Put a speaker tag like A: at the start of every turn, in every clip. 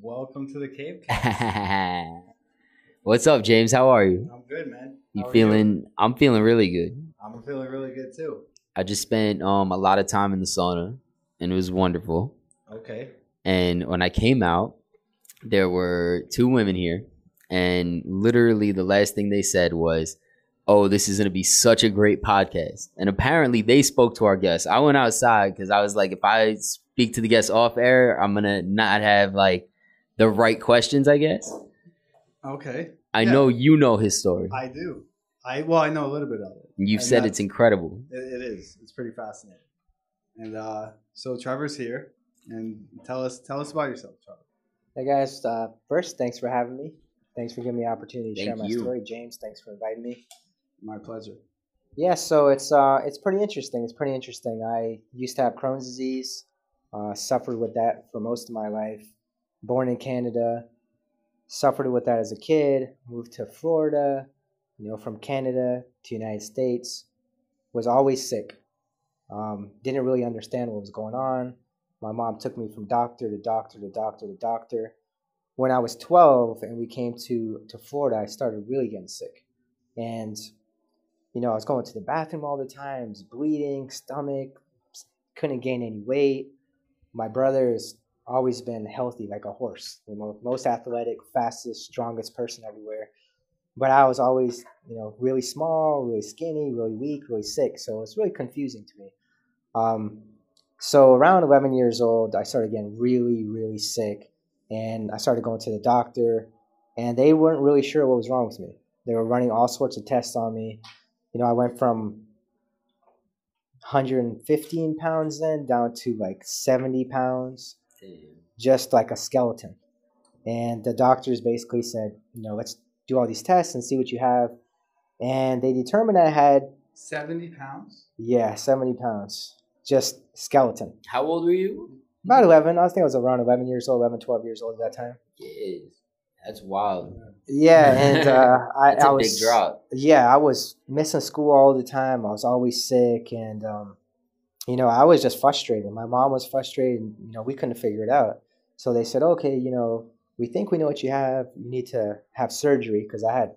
A: Welcome to the Cave.
B: What's up, James? How are you?
A: I'm good, man.
B: You
A: How are
B: feeling? I'm feeling really good.
A: I'm feeling really good too.
B: I just spent um a lot of time in the sauna, and it was wonderful.
A: Okay.
B: And when I came out, there were two women here, and literally the last thing they said was, "Oh, this is gonna be such a great podcast." And apparently, they spoke to our guests. I went outside because I was like, if I speak to the guests off air, I'm gonna not have like the right questions. I guess.
A: Okay.
B: I
A: Yeah.
B: know you know his story.
A: I do. I well, I know a little bit of it.
B: You've
A: And
B: said it's incredible.
A: It, it is. It's pretty fascinating. And uh, so Trevor's here, and tell us tell us about yourself, Trevor.
C: Hey guys, uh, first, thanks for having me. Thanks for giving me the opportunity to share my
B: you.
C: story. James, thanks for inviting me.
A: My pleasure.
C: Yeah, so it's uh, it's pretty interesting. It's pretty interesting. I used to have Crohn's disease, uh, suffered with that for most of my life. Born in Canada, suffered with that as a kid. Moved to Florida, you know, from Canada to United States. Was always sick. Um, didn't really understand what was going on. My mom took me from doctor to doctor to doctor to doctor. When I was 12 and we came to, to Florida, I started really getting sick. And you know, I was going to the bathroom all the time, bleeding, stomach, couldn't gain any weight. My brother's always been healthy like a horse, know, most athletic, fastest, strongest person everywhere. But I was always, you know, really small, really skinny, really weak, really sick. So it's really confusing to me. Um, so around 11 years old, I started getting really, really sick. And I started going to the doctor, and they weren't really sure what was wrong with me. They were running all sorts of tests on me you know, I went from 115 pounds then down to like 70 pounds, just like a skeleton. And the doctors basically said, you know, let's do all these tests and see what you have. And they determined I had,
A: Seventy pounds.
C: yeah, 70 pounds, just skeleton.
B: How old were you?
C: About 11. I think I was around 11 years old, 11, 12 years old at that time.
B: Yeah, that's wild.
C: Yeah, and uh, I,
B: That's a
C: I was
B: big drop.
C: yeah, I was missing school all the time. I was always sick, and um, you know, I was just frustrated. My mom was frustrated. And, you know, we couldn't figure it out. So they said, "Okay, you know, we think we know what you have. You need to have surgery." Because I had,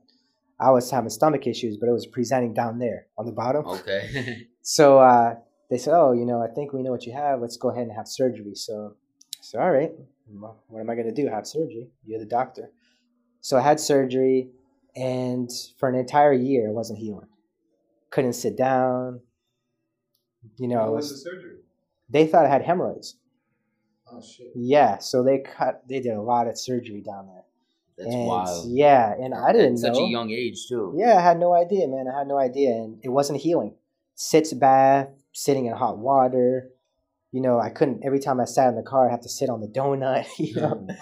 C: I was having stomach issues, but it was presenting down there on the bottom.
B: Okay.
C: So uh, they said, "Oh, you know, I think we know what you have. Let's go ahead and have surgery." So, so all right, well, what am I going to do? Have surgery? You're the doctor. So I had surgery, and for an entire year, it wasn't healing. Couldn't sit down. You know,
A: What was the surgery?
C: they thought I had hemorrhoids.
A: Oh shit.
C: Yeah, so they cut. They did a lot of surgery down there.
B: That's
C: and,
B: wild.
C: Yeah, and I didn't
B: At such
C: know.
B: a young age too.
C: Yeah, I had no idea, man. I had no idea, and it wasn't healing. Sitz bath, sitting in hot water. You know, I couldn't. Every time I sat in the car, I have to sit on the donut. You know,
A: I,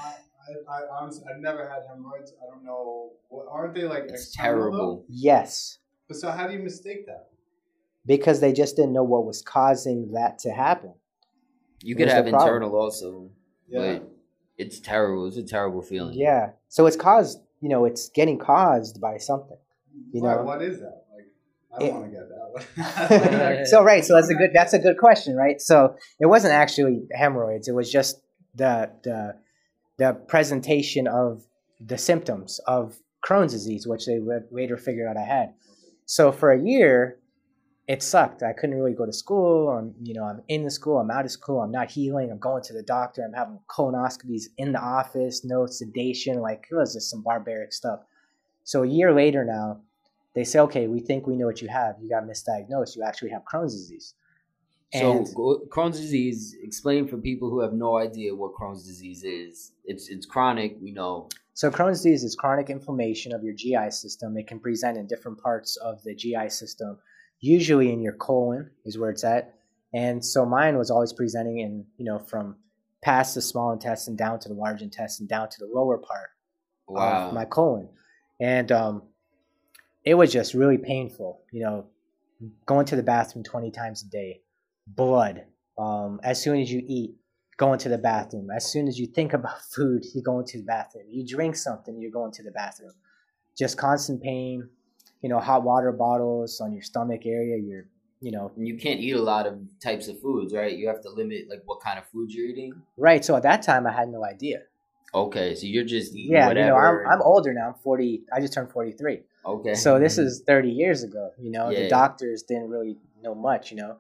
A: I, I honestly, I've never had hemorrhoids. I don't know. What, aren't they like
B: It's
A: external, though?
B: terrible.
C: yes,
A: But so how do you mistake that?
C: Because they just didn't know what was causing that to happen.
B: You could have
C: the problem?
B: internal also,
A: Yeah.
B: but it's terrible. It's a terrible feeling.
C: Yeah, so it's caused. You know, it's getting caused by something. You
A: Right,
C: know-
A: what is that? Like, I
C: It-
A: want to get that. One.
C: so right, so that's a good that's a good question, right? So it wasn't actually hemorrhoids; it was just the the the presentation of the symptoms of Crohn's disease, which they would later figured out I had. So for a year, it sucked. I couldn't really go to school. I'm you know I'm in the school, I'm out of school, I'm not healing. I'm going to the doctor. I'm having colonoscopies in the office, no sedation. Like it was just some barbaric stuff. So a year later now, they say, okay, we think we know what you have. You got misdiagnosed. You actually have Crohn's disease.
B: So
C: And
B: go- Crohn's disease. Explain for people who have no idea what Crohn's disease is. It's it's chronic. We know.
C: so Crohn's disease is chronic inflammation of your GI system. It can present in different parts of the GI system. Usually in your colon is where it's at. And so mine was always presenting in, you know, from past the small intestine down to the large intestine down to the lower part
B: Wow.
C: of my colon. And um, it was just really painful, you know, going to the bathroom 20 times a day, blood. Um, as soon as you eat, going to the bathroom. As soon as you think about food, you go into the bathroom. You drink something, you're going to the bathroom. Just constant pain, you know, hot water bottles on your stomach area, your, you know,
B: And you can't eat a lot of types of foods, right? You have to limit like what kind of food you're eating.
C: right. So at that time, I had no idea.
B: Okay, so you're just eating
C: Yeah,
B: whatever.
C: you know, I'm I'm older now. I'm 40. I just turned 43.
B: okay.
C: So this is 30 years ago. You know,
B: Yeah.
C: the doctors didn't really know much. You know,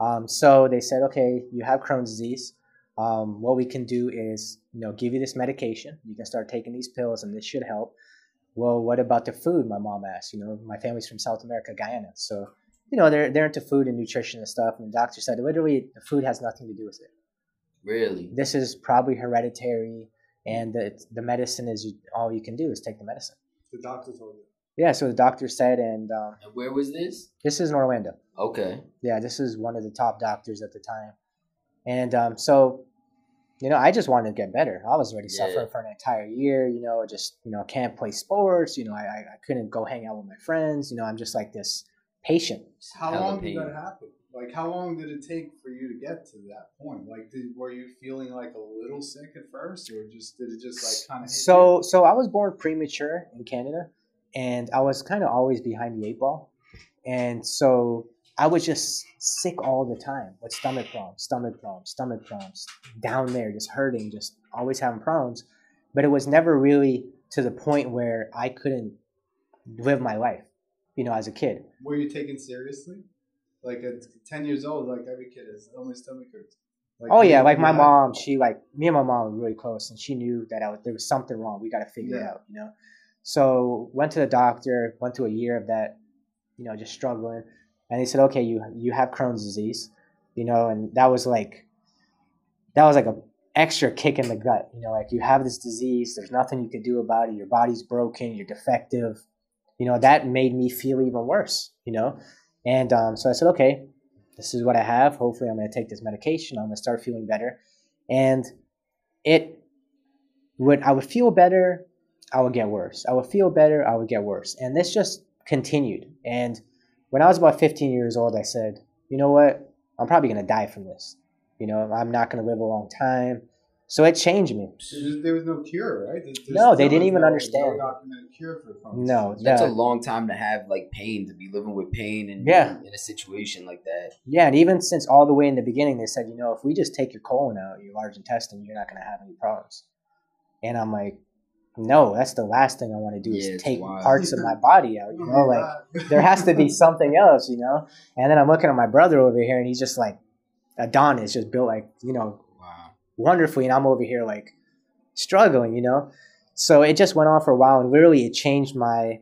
C: um, so they said, okay, you have Crohn's disease. Um, what we can do is, you know, give you this medication. You can start taking these pills, and this should help. Well, what about the food? My mom asked. You know, my family's from South America, Guyana, so you know they're they're into food and nutrition and stuff. And the doctor said, literally, the food has nothing to do with it.
B: really.
C: This is probably hereditary, and the the medicine is all you can do is take the medicine.
A: The doctor told you.
C: Yeah, so the doctor said, and um,
B: And where was this?
C: this is in Orlando.
B: Okay.
C: Yeah, this is one of the top doctors at the time. And um, so, you know, I just wanted to get better. I was already
B: Yeah.
C: suffering for an entire year, you know, just, you know, can't play sports. You know, I, I I couldn't go hang out with my friends. You know, I'm just like this patient.
A: How
B: Hella
A: long
B: pain.
A: did that happen? Like, how long did it take for you to get to that point? Like, did, were you feeling like a little sick at first, or just did it just like kind of?
C: So, so I was born premature in Canada, and I was kind of always behind the eight ball. And so I was just sick all the time with stomach problems, stomach problems, stomach problems, down there, just hurting, just always having problems. But it was never really to the point where I couldn't live my life, you know, as a kid.
A: Were you taken seriously? Like at ten years old, like every kid is. Oh, my stomach hurts. Like,
C: oh yeah, like my mom, she like me and my mom were really close, and she knew that I was, there was something wrong. We got to figure it out, you know. So went to the doctor, went through a year of that, you know, just struggling, and he said, okay, you you have Crohn's disease, you know, and that was like, that was like a extra kick in the gut, you know, like you have this disease, there's nothing you can do about it, your body's broken, you're defective, you know, that made me feel even worse, you know, and um, so I said, okay, this is what I have. Hopefully, I'm going to take this medication. I'm going to start feeling better. And it would, I would feel better. I would get worse. I would feel better. I would get worse. And this just continued. And when I was about 15 years old, I said, you know what? I'm probably going to die from this. You know, I'm not going to live a long time. So it changed me.
A: There was no cure, right? There's- there's
C: No, they didn't even
A: no-
C: understand.
A: No documented cure for Crohn's.
C: No.
B: That's
C: Yeah.
B: a long time to have like pain to be living with pain and
C: Yeah.
B: in a situation like that.
C: Yeah, and even since all the way in the beginning, they said, you know, if we just take your colon out, your large intestine, you're not going to have any problems. And I'm like, no, that's the last thing I want to do
B: Yeah,
C: is take
B: wild.
C: parts of my body out. You know,
A: do
C: like there has to be something else, you know. And then I'm looking at my brother over here, and he's just like Adonis, just built like you know
B: Wow.
C: wonderfully, and I'm over here like struggling, you know. So it just went on for a while, and literally it changed my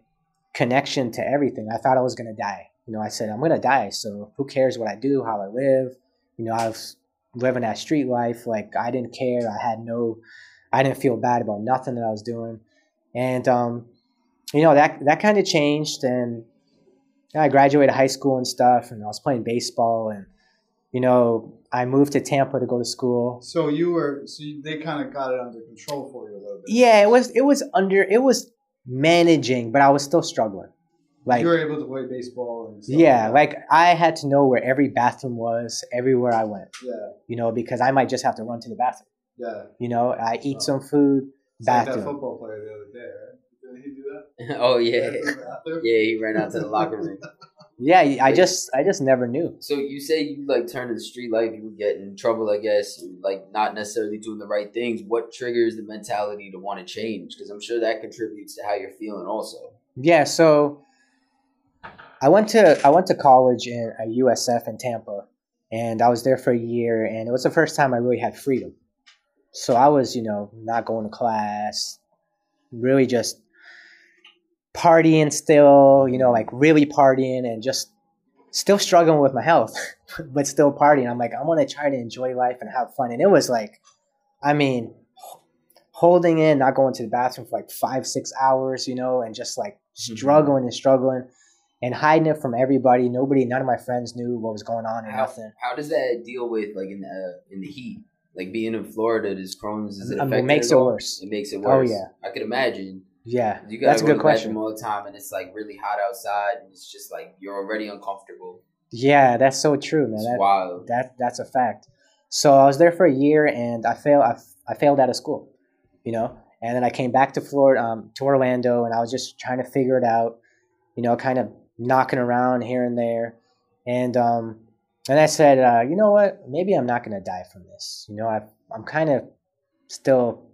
C: connection to everything. I thought I was gonna die. You know, I said I'm gonna die, so who cares what I do, how I live? You know, I was living that street life. Like I didn't care. I had no, I didn't feel bad about nothing that I was doing, and um, you know that that kind of changed. And I graduated high school and stuff, and I was playing baseball, and you know, I moved to Tampa to go to school.
A: So you were, so you, they kind of got it under control for you a little bit.
C: Yeah, it was it was under it was managing, but I was still struggling. Like
A: you were able to play baseball and stuff
C: yeah,
A: that.
C: like I had to know where every bathroom was everywhere I went.
A: yeah,
C: You know, because I might just have to run to the bathroom.
A: Yeah.
C: You know, I eat
A: Oh.
C: some food,
A: It's like that
C: bathroom.
A: football player the other day, right? Didn't he do that?
B: oh yeah.
A: Yeah, in the bathroom?
B: Yeah, he ran out to the locker room.
C: Yeah, I just I just never knew.
B: So you say you like turned to the street life, you would get in trouble, I guess, like not necessarily doing the right things. What triggers the mentality to want to change? Because I'm sure that contributes to how you're feeling also.
C: Yeah, so I went to I went to college in at USF in Tampa, and I was there for a year, and it was the first time I really had freedom. So I was, you know, not going to class, really just partying still, you know, like really partying and just still struggling with my health, but still partying. I'm like, I want to try to enjoy life and have fun, and it was like, I mean, holding in, not going to the bathroom for like five, six hours, you know, and just like mm-hmm. struggling and struggling and hiding it from everybody. Nobody, none of my friends knew what was going on or
B: How,
C: nothing.
B: how does that deal with like in the in the heat? Like being in Florida, does Crohn's does it
C: Um, it makes it worse.
B: It makes it
C: Oh,
B: worse.
C: yeah.
B: I could imagine.
C: Yeah,
B: You gotta
C: that's a good question.
B: all the time, and it's like really hot outside, and it's just like you're already uncomfortable.
C: Yeah, that's so true, man.
B: It's
C: That,
B: wild.
C: that that's a fact. So I was there for a year, and I failed. I, I failed out of school, you know. And then I came back to Florida, um, to Orlando, and I was just trying to figure it out, you know, kind of knocking around here and there, and um, and I said, uh, you know what? Maybe I'm not gonna die from this. You know, I I'm kind of still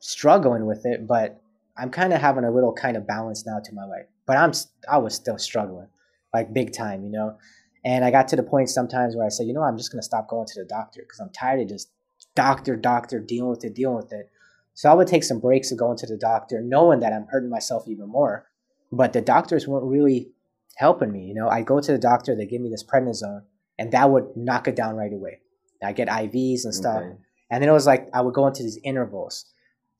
C: struggling with it, but I'm kind of having a little kind of balance now to my life. But I'm I was still struggling, like big time, you know. And I got to the point sometimes where I said, you know, I'm just gonna stop going to the doctor because I'm tired of just doctor, doctor, dealing with it, dealing with it. So I would take some breaks of going to the doctor, knowing that I'm hurting myself even more. But the doctors weren't really helping me. You know, I go to the doctor, they give me this prednisone, and that would knock it down right away. I get IVs and stuff.
B: Okay.
C: And then it was like I would go into these intervals.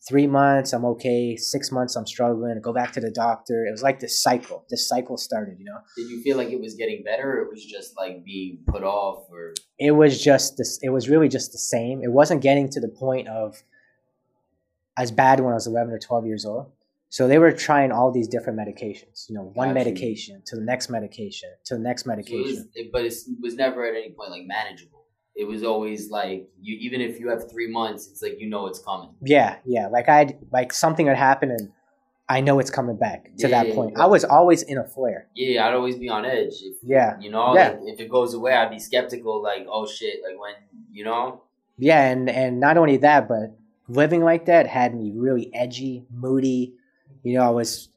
C: Three months, I'm okay. Six months, I'm struggling. Go back to the doctor. It was like this cycle. This cycle started, you know.
B: Did you feel like it was getting better, or it was just like being put off, or
C: It was just this. It was really just the same. It wasn't getting to the point of as bad when I was 11 or 12 years old. So they were trying all these different medications. You know, one medication to the next medication to the next
B: So it was,
C: medication.
B: it- but it was never at any point like manageable. It was always like you, even if you have three months, it's like you know it's coming.
C: Yeah, yeah. Like I'd like something had happened and I know it's coming back to
B: Yeah,
C: that point.
B: yeah.
C: I was always in a flare.
B: Yeah, I'd always be on edge. If,
C: Yeah.
B: you know,
C: Yeah.
B: like if it goes away, I'd be skeptical. Like, oh shit, like when you know,
C: Yeah, and and not only that, but living like that had me really edgy, moody. You know, I was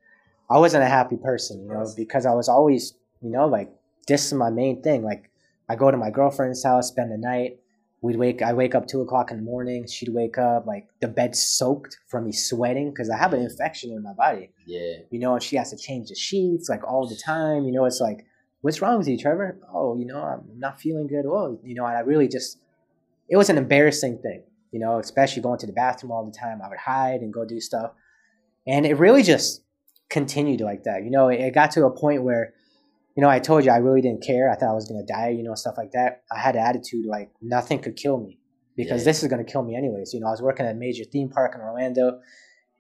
C: I wasn't a happy person, you know, because I was always, you know, like this is my main thing. Like I go to my girlfriend's house, spend the night. We'd wake I wake up two o'clock in the morning. She'd wake up, like the bed soaked from me sweating because I have an infection in my body.
B: yeah,
C: You know, and she has to change the sheets like all the time. You know, it's like, what's wrong with you, Trevor? Oh, you know, I'm not feeling good. Oh, you know, and I really just it was an embarrassing thing, you know, especially going to the bathroom all the time. I would hide and go do stuff. And it really just continued like that. You know, it, it got to a point where, you know, I told you I really didn't care. I thought I was going to die, you know, stuff like that. I had an attitude like nothing could kill me because
B: Yeah.
C: this is going to kill me anyways. You know, I was working at a major theme park in Orlando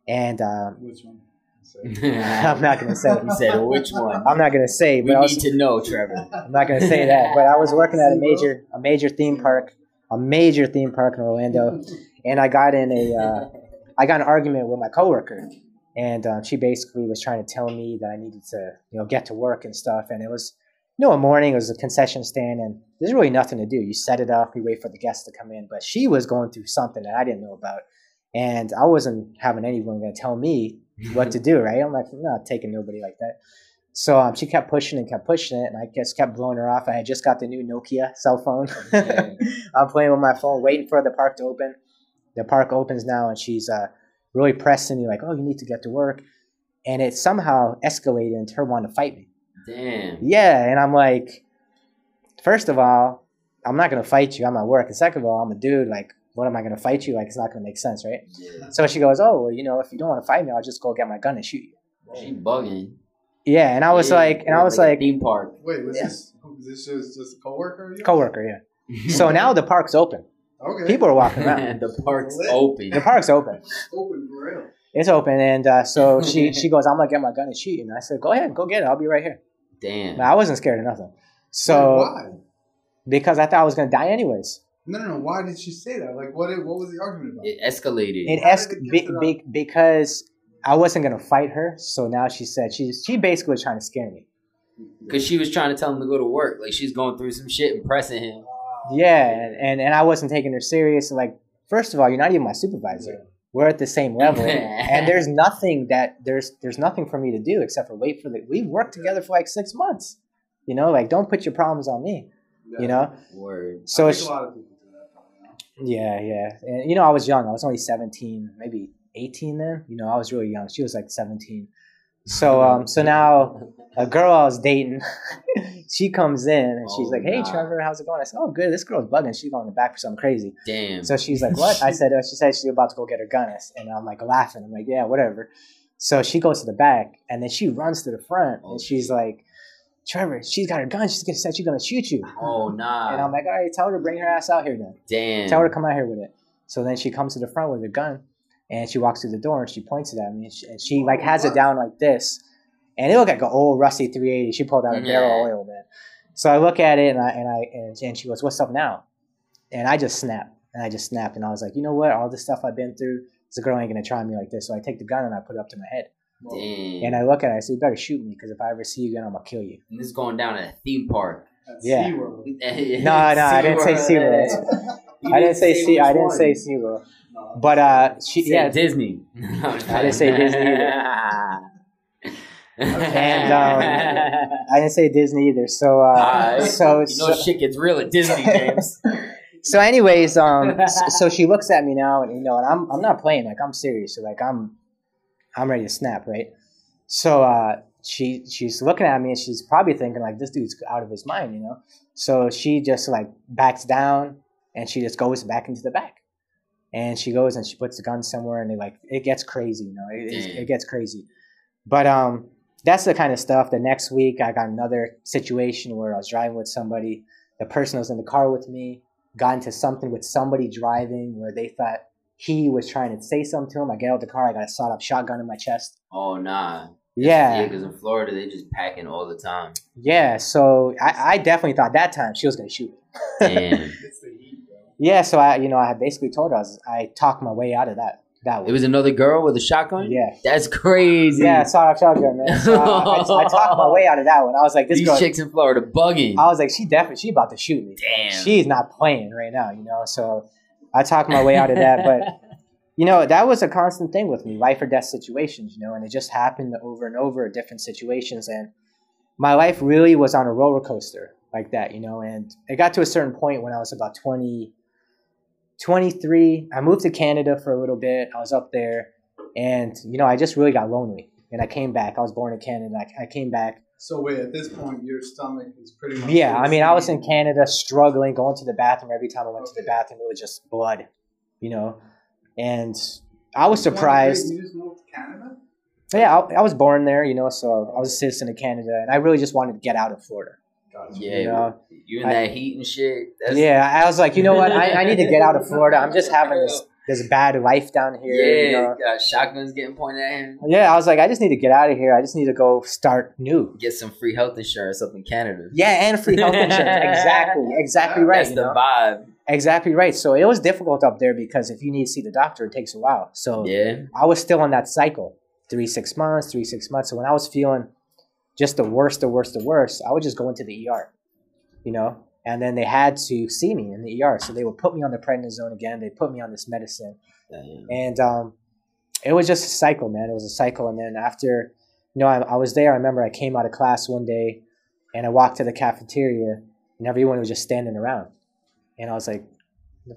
C: and uh,
A: Which one? So-
C: I'm not going to say.
B: he said, which one?
C: I'm not going to say,
B: We
C: but I was,
B: need to know, Trevor.
C: I'm not going to say that. But I was working at a major, a major theme park, a major theme park in Orlando, and I got in a, uh, I got an argument with my coworker, and uh, she basically was trying to tell me that I needed to, you know, get to work and stuff. And it was, you know, a morning. It was a concession stand, and there's really nothing to do. You set it up, you wait for the guests to come in. But she was going through something that I didn't know about, and I wasn't having anyone going to tell me what to do. Right? I'm like, I'm not taking nobody like that. So um, she kept pushing and kept pushing it, and I just kept blowing her off. I had just got the new Nokia cell phone.
B: Okay.
C: I'm playing with my phone, waiting for the park to open. The park opens now, and she's uh, really pressing me, like, "Oh, you need to get to work," and it somehow escalated into her wanting to fight me.
B: Damn.
C: Yeah, and I'm like, first of all, I'm not gonna fight you. I'm at work, and second of all, I'm a dude. Like, what am I gonna fight you? Like, it's not gonna make sense, right?
B: Yeah.
C: So she goes, "Oh, well, you know, if you don't want to fight me, I'll just go get my gun and shoot you."
B: She bugging.
C: Yeah, and I was
B: Yeah,
C: like, and I was
B: a
C: like,
B: theme park.
A: Wait, was
C: Yeah.
A: this this is just a coworker? of
C: coworker, yeah. So now the park's open.
A: Okay.
C: People are walking around.
B: the park's
A: Lit.
B: open.
C: The park's open.
A: open for real.
C: It's open, and uh, so she she goes, "I'm gonna get my gun and shoot you." And I said, "Go ahead, go get it. I'll be right here."
B: Damn.
C: But I wasn't scared of nothing.
A: Wait,
C: So
A: why?
C: because I thought I was gonna die anyways.
A: No, no, no. Why did she say that? Like, what? What was the argument about?
B: It escalated.
C: It
A: How
C: esc-
A: did it
C: be,
A: get to that?
C: be, because I wasn't gonna fight her. So now she said she she basically was trying to scare me.
B: Because she was trying to tell him to go to work. Like she's going through some shit and pressing him.
C: Yeah, and, and and I wasn't taking her serious. Like, first of all, you're not even my supervisor. We're at the same level, and there's nothing that there's there's nothing for me to do except for wait for the. We've worked together for like six months. You know, like don't put your problems on me. You know.
B: Word.
C: So it's,
A: think a lot of people do that. Probably, you know?
C: Yeah, yeah. And you know, I was young. I was only 17, maybe 18 then. You know, I was really young. She was like 17. So um so now a girl I was dating, she comes in and she's
B: Oh,
C: like, Hey
B: nah.
C: Trevor, how's it going? I said, Oh good, this girl's bugging. She's going in the back for something crazy.
B: Damn.
C: So she's like, What? I said, oh, she said she's about to go get her gun. And I'm like laughing. I'm like, Yeah, whatever. So she goes to the back and then she runs to the front
B: Oh,
C: and she's like, Trevor, she's got her gun. She's gonna said she's gonna shoot you.
B: oh nah.
C: And I'm like, all right, tell her to bring her ass out here then.
B: Damn.
C: Tell her to come out here with it. So then she comes to the front with her gun, and she walks through the door and she points it at me, and she, and she oh, like has it down like this, and it looked like an old rusty 380. She pulled out a barrel of oil, man. So I look at it and I and I and, and she goes, "What's up now?" And I just snapped, and I just snapped, and I was like, you know what? All this stuff I've been through, this girl ain't gonna try me like this. So I take the gun and I put it up to my head,
B: Damn.
C: and I look at her. I say, "You better shoot me, because if I ever see you again, I'm gonna kill you."
B: And this is going down at a theme park.
A: At
C: Yeah.
A: SeaWorld.
C: No, no, I didn't say SeaWorld. I didn't say sea. I didn't say
B: which
C: SeaWorld.
A: No,
C: But uh, she
B: Say
C: yeah,
B: Disney.
C: I didn't say Disney And, um, I didn't say Disney either. So uh,
B: Alright.
C: so
B: you know
C: so,
B: shit gets real at Disney, James.
C: so anyways, um, so, so she looks at me now, and you know, and I'm I'm not playing. Like I'm serious. So like I'm I'm ready to snap, right? So uh, she she's looking at me, and she's probably thinking like this dude's out of his mind, you know. So she just like backs down, and she just goes back into the back, and she goes and she puts the gun somewhere, and it like it gets crazy, you know. It, it, it gets crazy, but um. That's the kind of stuff. The next week, I got another situation where I was driving with somebody. The person was in the car with me, got into something with somebody driving where they thought he was trying to say something to him. I get out of the car, I got a sawed up shotgun in my chest.
B: oh nah.
C: Yeah,
B: Yeah, because in Florida they just packing all the time.
C: yeah. So I, I definitely thought that time she was gonna shoot me.
B: Damn.
A: It's the heat, bro.
C: Yeah, so I, you know, I basically told her I, was, I talked my way out of that. That
B: it was another girl with a shotgun?
C: yeah,
B: That's crazy.
C: yeah, sawed up shotgun, man. So I, I, I talked my way out of that one. I was like, this
B: These
C: girl.
B: chicks in Florida bugging.
C: I was like, she definitely, she about to shoot me.
B: Damn.
C: She's not playing right now, you know. So I talked my way out of that, but you know that was a constant thing with me life or death situations you know and it just happened over and over at different situations and my life really was on a roller coaster like that you know and it got to a certain point when i was about 20 23 i moved to canada for a little bit. I was up there. And you know i just really got lonely. And i came back. I was born in canada. I, I came back.
A: So wait, at this point, your stomach is pretty much.
C: yeah i mean i was in canada struggling going to the bathroom every time i went to the bathroom. It was just blood you know? And i was surprised.
A: You just moved to Canada.
C: Yeah, I, I was born there, you know, so I was a citizen of Canada, and I really just wanted to get out of Florida.
B: Yeah,
C: you know?
B: you in
C: I-
B: that heat and shit.
C: Yeah, I was like, you know what, I, I need to get out of Florida. I'm just having this this bad life down here.
B: Yeah,
C: you know?
B: got shotguns getting pointed at him.
C: yeah. I was like, I just need to get out of here. I just need to go start new.
B: Get some free health insurance up in Canada.
C: Yeah, and free health insurance. exactly, exactly right.
B: That's the
C: know?
B: vibe.
C: Exactly right. So it was difficult up there because if you need to see the doctor, it takes a while. So
B: Yeah.
C: I was still on that cycle, three six months, three six months. So when I was feeling just the worst, the worst, the worst, I would just go into the ER, you know. And then they had to see me in the ER, so they would put me on the prednisone again. They put me on this medicine,
B: Damn.
C: and um, it was just a cycle, man. It was a cycle. And then after, you know, I, I was there. I remember I came out of class one day, and I walked to the cafeteria, and everyone was just standing around, and I was like,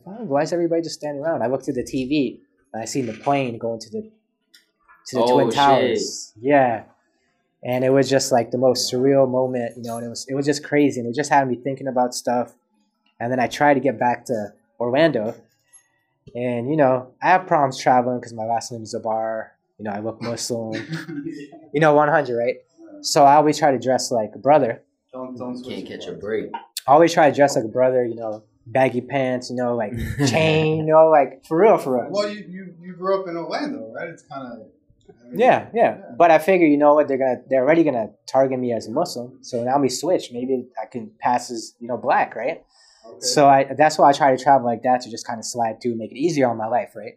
C: why is everybody just standing around?" I looked at the TV, and I seen the plane going to the to the
B: Oh,
C: twin
B: shit.
C: towers. Yeah. And it was just like the most surreal moment, you know, and it was it was just crazy and it just had me thinking about stuff. And then I tried to get back to Orlando. And you know, I have problems traveling because my last name is Zabar. You know, I look Muslim. you know, 100, right? So I always try to dress like a brother.
A: don't don't
B: Can't catch a break.
C: I always try to dress like a brother, you know, baggy pants, you know, like chain, you know, like for real, for real.
A: Well, you, you you grew up in Orlando, right? It's kind of.
C: Yeah, yeah. But I figure, you know what, they're gonna they're already gonna target me as a Muslim. So now we switch. Maybe I can pass as, you know, black, right?
A: Okay.
C: So I that's why I try to travel like that to just kind of slide through, and make it easier on my life, right?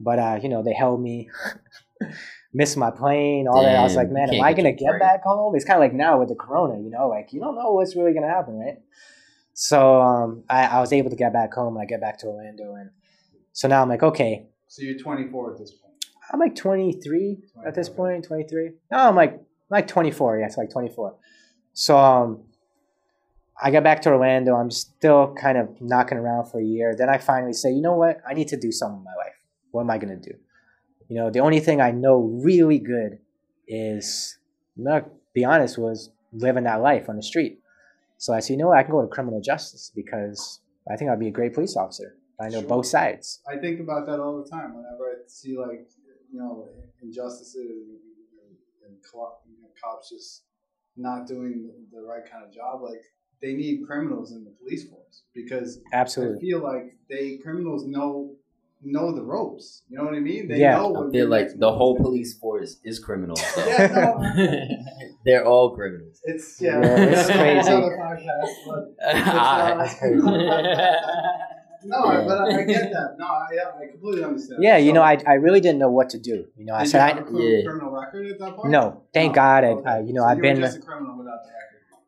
C: But uh, you know, they held me, missed my plane, all that. I was like, man, am I gonna
B: get
C: get back home? It's kind of like now with the corona, you know, like you don't know what's really gonna happen, right? So um, I, I was able to get back home I get back to Orlando, and so now I'm like, okay,
A: so you're 24 at this point.
C: I'm like 23 at this
A: 24.
C: point, 23. No, I'm like I'm like 24. Yeah, it's like 24. So um, I got back to Orlando. I'm still kind of knocking around for a year. Then I finally say, you know what? I need to do something in my life. What am I gonna do? You know, the only thing I know really good is, not be honest, was living that life on the street. So I said, you know what? I can go to criminal justice because I think I'd be a great police officer. I know
A: Sure.
C: both sides.
A: I think about that all the time. Whenever I see like you know injustices and, and co- you know, cops just not doing the, the right kind of job, like they need criminals in the police force because I feel like they criminals know know the ropes. You know what I mean? They
C: Yeah.
A: know
B: I
A: what
B: feel like the whole police force is criminals. Though.
A: Yeah,
B: They're all criminals.
A: It's yeah,
C: Yeah, it's crazy.
A: Podcast, but
B: That's
C: crazy.
A: Uh, no,
B: Yeah.
A: but I, I get that. No, I, I completely understand.
C: Yeah, you know, I, I really didn't know what to do. You know, I said,
A: you
C: I,
A: have a criminal,
B: Yeah.
A: criminal record at that point?
C: no, thank
A: No.
C: God, I,
A: Okay.
C: I, you know,
A: So
C: I've
A: you
C: been,
A: just a criminal without the record.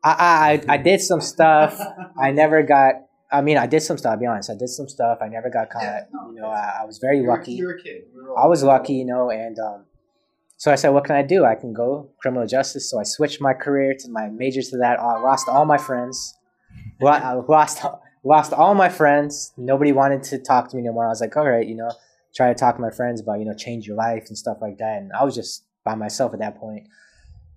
C: I, I, I did some stuff. I never got, I mean, I did some stuff. I'll be honest. I did some stuff. I never got caught.
A: Yeah, no,
C: you know, I, I was very
A: You're-
C: lucky.
A: You're a kid. Were
C: I was lucky, you know, and um, so I said, what can I do? I can go criminal justice. So I switched my career to my major to that. I lost all my friends. Well, I lost lost all my friends. Nobody wanted to talk to me no more. I was like, all right, you know, try to talk to my friends about you know change your life and stuff like that. And I was just by myself at that point.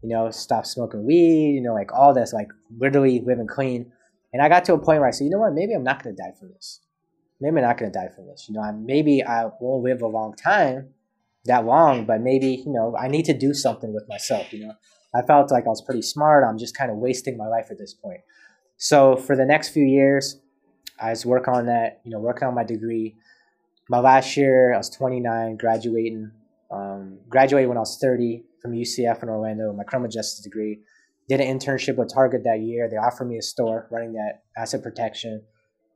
C: You know, stop smoking weed. You know, like all this, like literally living clean. And I got to a point where I said, you know what? Maybe I'm not going to die from this. Maybe I'm not going to die from this. You know, I, maybe I won't live a long time, that long, but maybe you know I need to do something with myself. You know, I felt like I was pretty smart. I'm just kind of wasting my life at this point. So for the next few years, I was working on that. You know, working on my degree. My last year, I was 29, graduating. Um, graduated when I was 30 from UCF in Orlando, my criminal justice degree. Did an internship with Target that year. They offered me a store running that asset protection.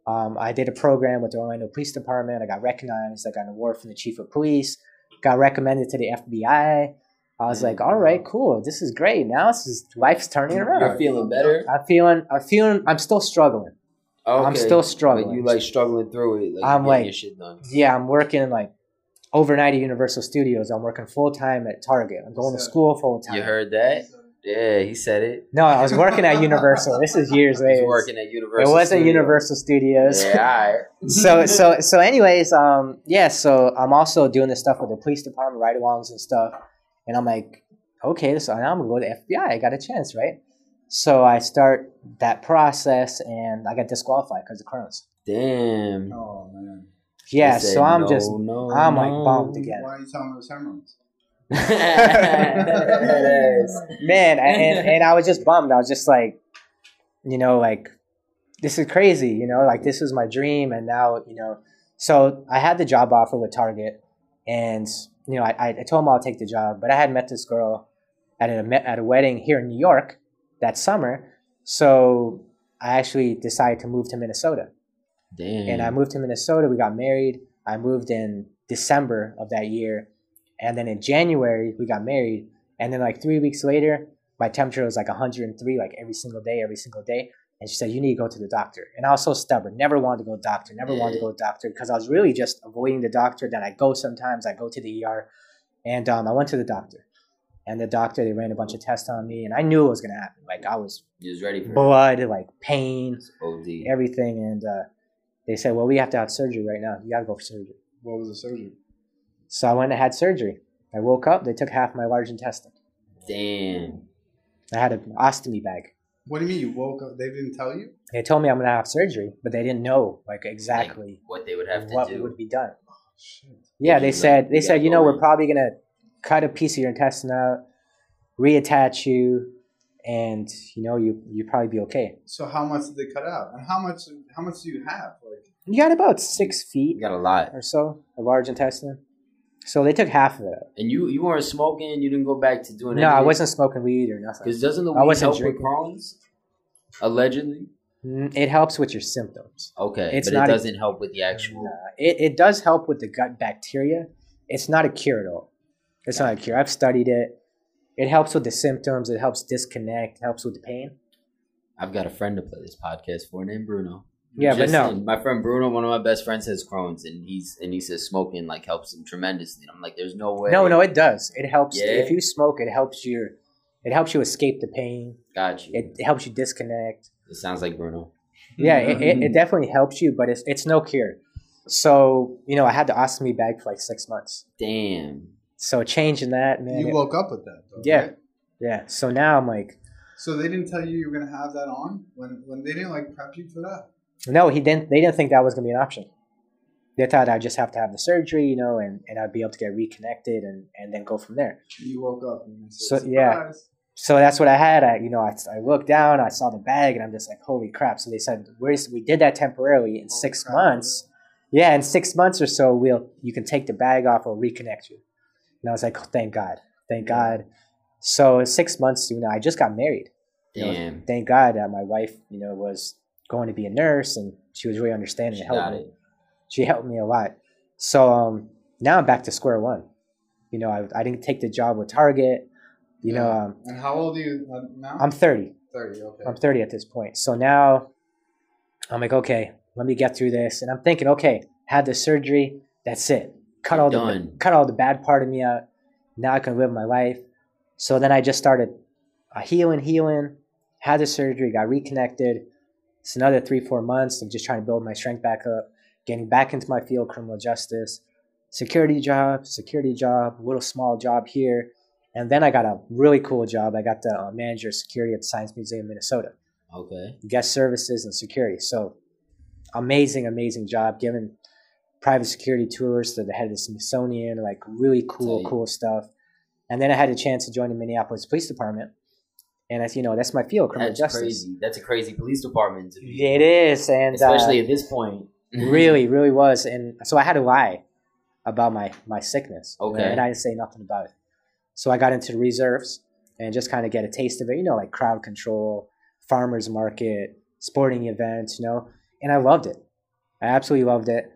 C: Um, I did a program with the Orlando Police Department. I got recognized. I got an award from the chief of police. Got recommended to the FBI. I was like, all right, cool. This is great. Now this is life's turning around.
B: You're feeling better.
C: I'm feeling. I'm feeling. I'm still struggling. I'm still struggling.
B: You like struggling through it. Like,
C: I'm like-
B: like your shit done.
C: Yeah, I'm working like overnight at Universal Studios. I'm working full time at Target. I'm going to school full time.
B: You heard that? Yeah, he said it.
C: No, I was working at Universal. This is years later.
B: working at Universal.
C: It wasn't
B: Studios.
C: Universal Studios.
B: Yeah, right.
C: so so so anyways um yeah so i'm also doing this stuff with the police department ride-alongs and stuff and i'm like okay so now i'm gonna go to the fbi i got a chance right so i start that process and i got disqualified because of crohn's
B: Damn.
A: Oh man.
C: yeah
B: said,
C: so i'm
B: no,
C: just
B: no,
C: I'm, like,
B: no.
C: bummed again.
A: Why are you telling me those hemorrhoids?
C: man and, and i was just bummed i was just like you know like this is crazy you know like this was my dream and now you know so i had the job offer with target and you know i, I told him i'll take the job but i had met this girl at a, at a wedding here in new york that summer so i actually decided to move to minnesota
B: Damn.
C: and I moved to Minnesota. We got married. I moved in December of that year, and then in January we got married. And then like three weeks later, my temperature was like 103, like every single day, every single day. And she said, "You need to go to the doctor." And I was so stubborn, never wanted to go to the doctor, never wanted to go to the doctor because I was really just avoiding the doctor. Then I go sometimes, I go to the ER, and um, I went to the doctor. And the doctor, they ran a bunch of tests on me, and I knew it was gonna happen. Like I was
B: you was ready for
C: blood, like pain.
B: OD.
C: everything, and uh, they said, "Well, we have to have surgery right now. You got to go for surgery."
A: What was the surgery?
C: So I went and had surgery. I woke up. They took half my large intestine.
B: Damn.
C: I had an ostomy bag.
A: What do you mean you woke up? They didn't tell you?
C: They told me I'm gonna have surgery, but they didn't know like exactly
B: What they would have to do.
C: what
B: do.
C: would be done.
A: Shit.
C: Yeah,
B: They
C: they said
B: like,
C: they
B: you
C: said you
B: go
C: know we're probably gonna cut a piece of your intestine out, reattach you, and you know you you probably be okay.
A: So how much did they cut out? And how much how much do you have? Like
C: You got about six feet
B: You got a lot.
C: or so, a large intestine. So they took half of it. out.
B: And you you weren't smoking. You didn't go back to doing.
C: No, I wasn't smoking weed or nothing.
B: Because doesn't the
C: I
B: weed
C: wasn't
B: help
C: drinking.
B: with Crohn's? Allegedly.
C: Mm, It helps with your symptoms.
B: Okay,
C: It's
B: but
C: not
B: it doesn't help with the actual.
C: Nah, it, it does help with the gut bacteria. It's not a cure at all. It's not a cure. I've studied it. It helps with the symptoms. It helps disconnect. It helps with the pain.
B: I've got a friend to play this podcast for named Bruno.
C: Yeah, but no.
B: my friend Bruno, one of my best friends, has Crohn's, and he's and he says smoking like helps him tremendously. And I'm like, there's no way.
C: No, no, it does. It helps.
B: Yeah?
C: If you smoke, it helps you. It helps you escape the pain.
B: got you. It,
C: It, it helps you disconnect.
B: It sounds like Bruno.
C: Yeah, it, it, it definitely helps you, but it's it's no cure. So you know, I had the ostomy bag for like six months.
B: Damn.
C: So changing that, man.
A: you
C: it-
A: woke up with that, though,
C: Yeah.
A: right?
C: yeah. So now I'm like,
A: So they didn't tell you you were gonna have that on when when they didn't like prep you for that.
C: No, he didn't. They didn't think that was going to be an option. They thought I'd just have to have the surgery, you know, and, and I'd be able to get reconnected and, and then go from there.
A: You woke up and said,
C: So, yeah.
A: "Surprise."
C: So that's what I had. I, you know, I, I looked down, I saw the bag, and I'm just like, holy crap! So they said, "Where's we did that temporarily in
A: Holy
C: six
A: crap,
C: months? Yeah, in six months or so, we'll you can take the bag off. We'll reconnect you." And I was like, oh, "Thank God, thank God." So six months, you know, I just got married. You know, thank God that my wife, you know, was going to be a nurse, and she was really understanding
B: She
C: and helped
B: got
C: me.
B: it.
C: she helped me a lot. So um, now I'm back to square one. You know, I, I didn't take the job with Target. You know, um,
A: And how old are you uh, now?
C: I'm 30.
A: thirty. Okay.
C: I'm 30 at this point. So now I'm like, okay, let me get through this. And I'm thinking, okay, had the surgery, that's it. Cut all
B: Done.
C: the cut all the bad part of me out. Now I can live my life. So then I just started uh, healing, healing. Had the surgery, got reconnected. It's another three, four months of just trying to build my strength back up, getting back into my field, criminal justice, security job, security job, little small job here, and then I got a really cool job. I got the uh, manager of security at the Science Museum, Minnesota
B: Okay.
C: guest services and security. So amazing, amazing job giving private security tours to the head of the Smithsonian, like really cool, cool stuff. And then I had a chance to join the Minneapolis Police Department. And as you know, that's my field, criminal
B: That's
C: justice.
B: crazy. That's a crazy police department to be.
C: It is, and
B: especially
C: uh,
B: at this point.
C: really, really was. And so I had to lie about my my sickness.
B: Okay.
C: and I didn't say nothing about it. So I got into the reserves and just kind of get a taste of it. You know, like crowd control, farmers market, sporting events. You know, and I loved it. I absolutely loved it.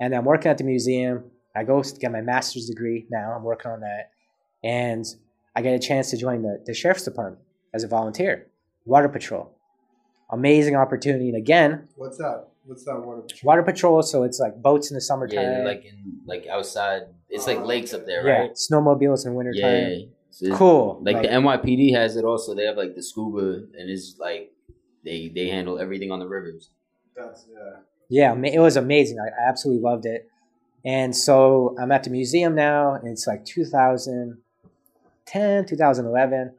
C: And I'm working at the museum. I go to get my master's degree now. I'm working on that, and I get a chance to join the, the sheriff's department as a volunteer, water patrol. Amazing opportunity, and again,
A: What's that? What's that water? patrol?
C: water patrol. So it's like boats in the summertime.
B: yeah, like in like outside. It's like oh. lakes up there, right?
C: yeah, snowmobiles in wintertime.
B: Yeah. So it's-
C: Cool.
B: Like, the NYPD has it also. They have like the scuba, and it's like they they handle everything on the rivers.
A: That's yeah.
C: Yeah, it was amazing. I, I absolutely loved it. And so I'm at the museum now, and it's like 2010, 2011.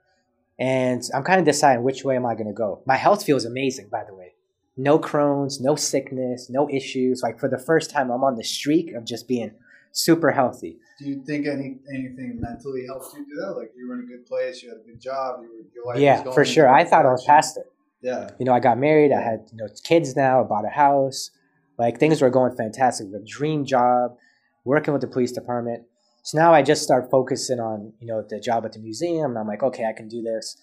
C: And I'm kind of deciding which way am I going to go. My health feels amazing, by the way. No Crohn's, no sickness, no issues. Like for the first time, I'm on the streak of just being super healthy.
A: Do you think any anything mentally helped you do that? Like you were in a good place, you had a good job, you were, your life was
C: yeah, for sure. I thought I was past it.
A: Yeah.
C: you know, I got married, I had you know kids now, I bought a house, like things were going fantastic. The dream job, working with the police department. So now I just start focusing on you know the job at the museum, and I'm like, okay, I can do this.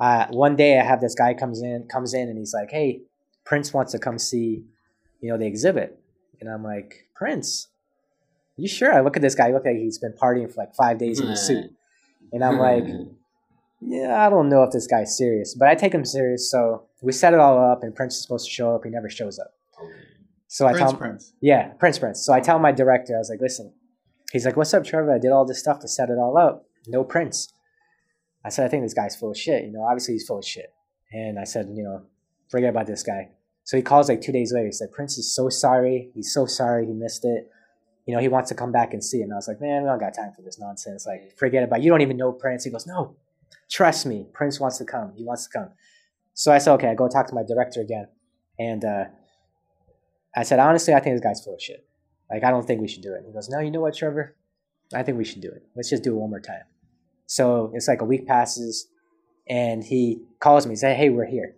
C: Uh, one day I have this guy comes in, comes in, and he's like, hey, Prince wants to come see, you know, the exhibit, and I'm like, Prince, you sure? I look at this guy, look like he's been partying for like five days in a suit, and I'm like yeah, I don't know if this guy's serious, but I take him serious. So we set it all up, and Prince is supposed to show up. He never shows up. So I tell
A: Prince.
C: yeah, Prince Prince. So I tell my director, I was like, listen, he's like, what's up, Trevor? I did all this stuff to set it all up. No Prince. I said, I think this guy's full of shit. You know, obviously he's full of shit. And I said, you know, forget about this guy. So he calls like two days later. He said, Prince is so sorry. He's so sorry he missed it. You know, he wants to come back and see it. And I was like, man, we don't got time for this nonsense. Like, forget about it. You don't even know Prince. He goes, no, trust me. Prince wants to come. He wants to come. So I said, okay, I go talk to my director again. And uh, I said, honestly, I think this guy's full of shit. Like, I don't think we should do it. He goes, no, you know what, Trevor? I think we should do it. Let's just do it one more time. So it's like a week passes, and he calls me. He said, hey, we're here.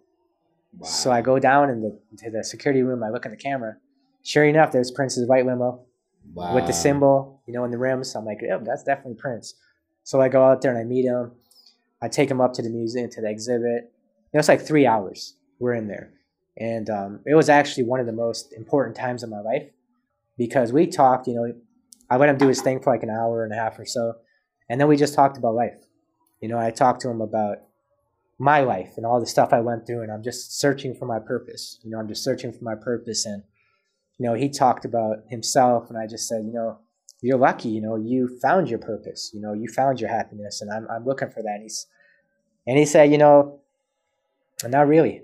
B: Wow.
C: So I go down in the, to the security room. I look in the camera. Sure enough, there's Prince's white limo
B: wow.
C: with the symbol, you know, in the rims. I'm like, yeah, that's definitely Prince. So I go out there and I meet him. I take him up to the museum, to the exhibit. It was like three hours. We're in there. And um, it was actually one of the most important times of my life because we talked, you know, I let him do his thing for like an hour and a half or so. And then we just talked about life. You know, I talked to him about my life and all the stuff I went through, and I'm just searching for my purpose. You know, I'm just searching for my purpose. And, you know, he talked about himself, and I just said, you know, you're lucky, you know, you found your purpose, you know, you found your happiness, and I'm, I'm looking for that. And, he's, and he said, you know, not really,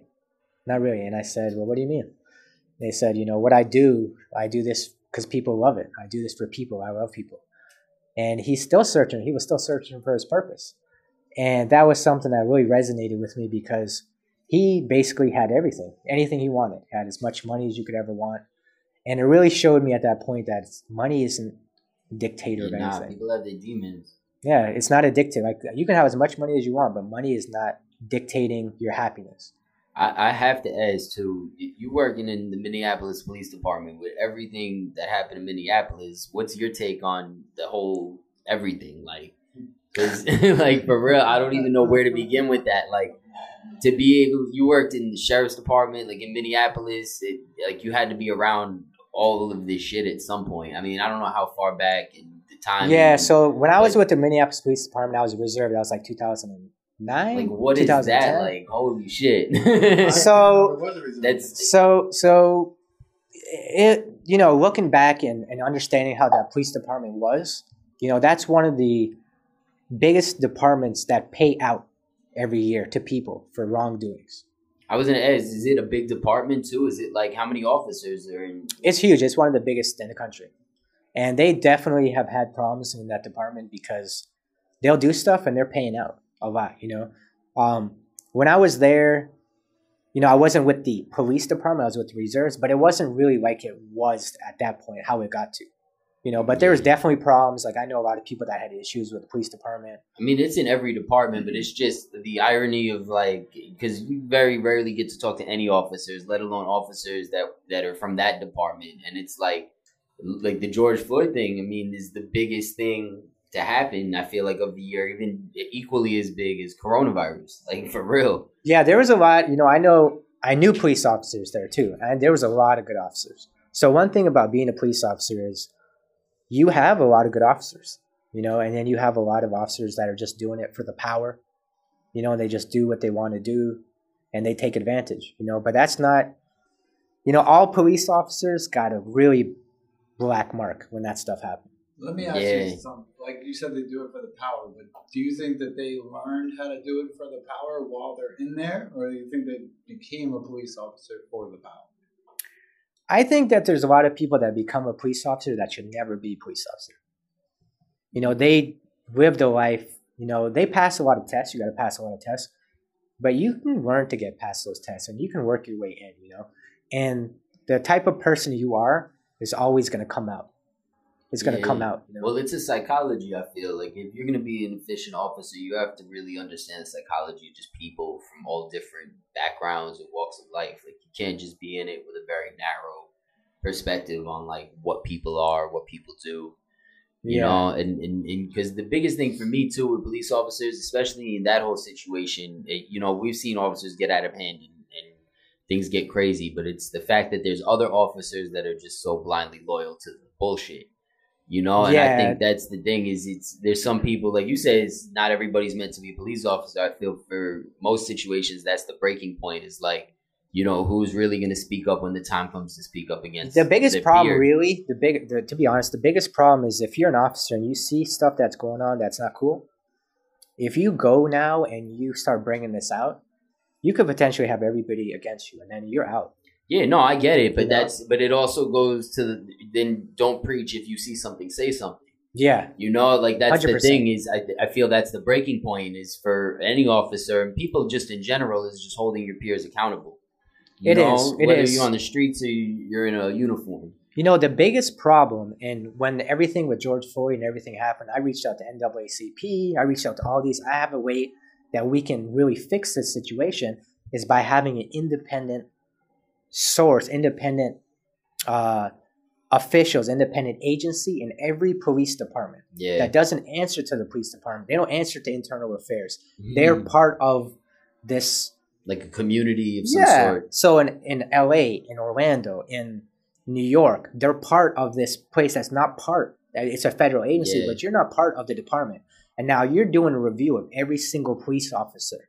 C: not really. And I said, well, what do you mean? They said, you know, what I do, I do this because people love it. I do this for people. I love people. And he's still searching. He was still searching for his purpose. And that was something that really resonated with me because he basically had everything, anything he wanted. He had as much money as you could ever want. And it really showed me at that point that money isn't a dictator of anything.
B: people have their demons.
C: Yeah, it's not addictive. Like you can have as much money as you want, but money is not dictating your happiness.
B: I, I have to ask too. You working in the Minneapolis Police Department with everything that happened in Minneapolis. What's your take on the whole everything? Like, 'cause, like for real, I don't even know where to begin with that. Like, to be able, you worked in the sheriff's department, like in Minneapolis. It, like you had to be around all of this shit at some point. I mean, I don't know how far back in the time.
C: Yeah, so when I was
B: Like-
C: with the Minneapolis Police Department, I was a reserve. That was like 2009.
B: like what is that?
C: 2010.
B: Like, holy shit!
C: So-
A: There was a reason.
B: That's-
C: So so it you know looking back and, and understanding how that police department was you know that's one of the biggest departments that pay out every year to people for wrongdoings
B: I was gonna ask, is it a big department too? Is it like how many officers are in?
C: it's huge it's one of the biggest in the country and they definitely have had problems in that department because they'll do stuff and they're paying out a lot you know? Um, when i was there you know i wasn't with the police department i was with the reserves but it wasn't really like it was at that point how it got to you know? But there was definitely problems like i know a lot of people that had issues with the police department.
B: I mean, it's in every department, but it's just the irony of like because you very rarely get to talk to any officers, let alone officers that that are from that department, and it's like like the George Floyd thing. I mean, is the biggest thing to happen. I feel like of the year, even equally as big as coronavirus. Like for real.
C: yeah there was a lot you know i know i knew police officers there too and there was a lot of good officers so one thing about being a police officer is you have a lot of good officers you know and then you have a lot of officers that are just doing it for the power you know they just do what they want to do and they take advantage you know but that's not you know all police officers got a really black mark when that stuff happened
A: Let me ask
B: Yeah.
A: you something. Like you said, they do it for the power, but do you think that they learned how to do it for the power while they're in there, or do you think they became a police officer for the power?
C: I think that there's a lot of people that become a police officer that should never be a police officer. You know, they live the life, you know, they pass a lot of tests. You got to pass a lot of tests, but you can learn to get past those tests and you can work your way in, you know. And the type of person you are is always going to come out. It's going to
B: Yeah.
C: come out, you know.
B: Well, it's a psychology. I feel like if you're gonna be an efficient officer, you have to really understand the psychology of just people from all different backgrounds and walks of life. Like you can't just be in it with a very narrow perspective on like what people are, what people do. You
C: Yeah.
B: know, and and because the biggest thing for me too with police officers, especially in that whole situation, it, you know, we've seen officers get out of hand and, and things get crazy, but it's the fact that there's other officers that are just so blindly loyal to the bullshit you know and i think that's the thing is it's there's some people like you said it's not everybody's meant to be a police officer. I feel for most situations that's the breaking point is like you know who's really going to speak up when the time comes to speak up against
C: the biggest problem
B: peer.
C: really the big the, to be honest the biggest problem is if you're an officer and you see stuff that's going on that's not cool if you go now and you start bringing this out you could potentially have everybody against you and then you're out
B: yeah no i get it but
C: You know?
B: that's but it also goes to the, then don't preach if you see something say something
C: yeah
B: You know, like that's the
C: 100%.
B: thing is I, I feel that's the breaking point is for any officer and people just in general is just holding your peers accountable. You
C: It
B: know,
C: is, it
B: whether
C: is.
B: you're on the streets or you- you're in a uniform.
C: you know the biggest problem and when everything with george floyd and everything happened i reached out to naacp i reached out to all these i have a way that we can really fix this situation is by having an independent source independent uh, officials independent agency in every police department
B: Yeah,
C: that doesn't answer to the police department they don't answer to internal affairs they're
B: Mhm.
C: part of this
B: like a community of some
C: yeah.
B: sort.
C: So in, in LA, in Orlando, in New York, they're part of this place that's not part. It's a federal agency,
B: Yeah.
C: but you're not part of the department. And now you're doing a review of every single police officer.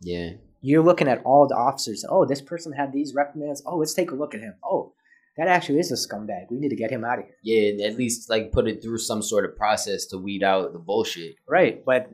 B: Yeah,
C: You're looking at all the officers. Oh, this person had these reprimands. Oh, let's take a look at him. Oh, that actually is a scumbag. We need to get him out of here.
B: yeah, and at least like put it through some sort of process to weed out the bullshit.
C: Right. But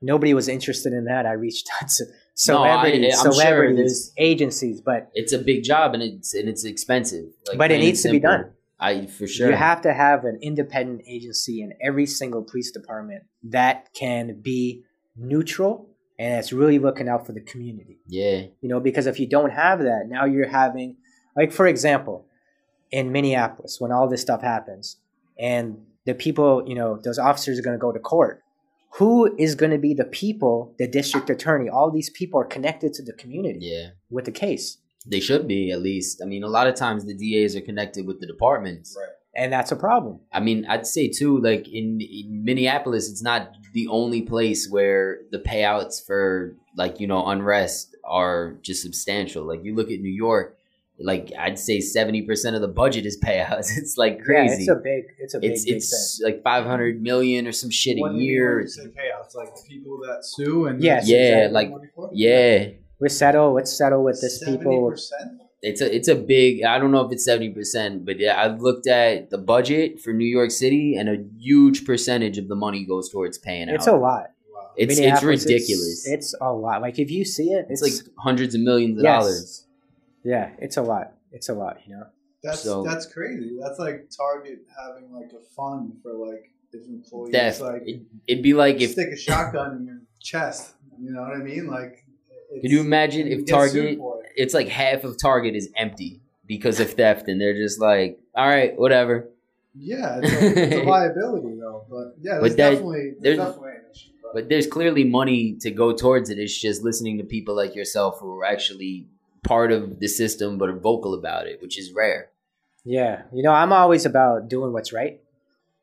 C: nobody was interested in that. I reached out to
B: No, I-
C: celebrities,
B: sure
C: celebrities, agencies, but
B: It's a big job and it's and it's expensive. Like,
C: But it needs to be done.
B: I for sure.
C: You have to have an independent agency in every single police department that can be neutral and it's really looking out for the community.
B: yeah,
C: You know, because if you don't have that, now you're having, like, for example, in Minneapolis, when all this stuff happens and the people, you know, those officers are going to go to court. Who is going to be the people, the district attorney? All these people are connected to the community
B: yeah.
C: with the case.
B: They should be at least. I mean, a lot of times the DAs are connected with the departments.
A: Right.
C: And that's a problem.
B: I mean, I'd say too, like in, in Minneapolis, it's not the only place where the payouts for like you know unrest are just substantial. Like you look at New York, like I'd say seventy percent of the budget is payouts. It's like crazy.
C: Yeah,
B: crazy.
C: it's a big, it's a big,
B: it's
C: big
B: it's like five hundred million or some shit a
A: What do you mean
B: year.
A: when say payouts, like people that sue and
C: Yes,
B: Yeah,
C: exactly.
B: like
A: Money for it?
B: yeah,
C: thing. We settle. Let's settle with this people.
A: 70%?
B: it's a it's a big. I don't know if it's seventy percent, but yeah, I looked at the budget for New York City, and a huge percentage of the money goes towards paying out.
C: It's a lot.
B: It's it's ridiculous.
C: It's, a lot. Like if you see it,
B: It's,
C: it's,
B: like hundreds of millions of
C: Yes.
B: dollars.
C: yeah, it's a lot. It's a lot. You know.
A: That's
B: So-
A: that's crazy. That's like Target having like a fund for like if employees
B: Theft.
A: like
B: It, it'd be like if you
A: stick a shotgun in your chest. You know what I mean? Like, it's,
B: Could you imagine if
A: get sued
B: Target?
A: For it.
B: It's like half of Target is empty because of theft, and they're just like, "All right, whatever."
A: Yeah, it's a, it's a liability though. But yeah,
B: But
A: there's
B: that-
A: definitely
B: there's-
A: there's definitely an issue. But,
B: But there's clearly money to go towards it. It's just listening to people like yourself who are actually part of the system but are vocal about it, which is rare.
C: Yeah, you know, I'm always about doing what's right.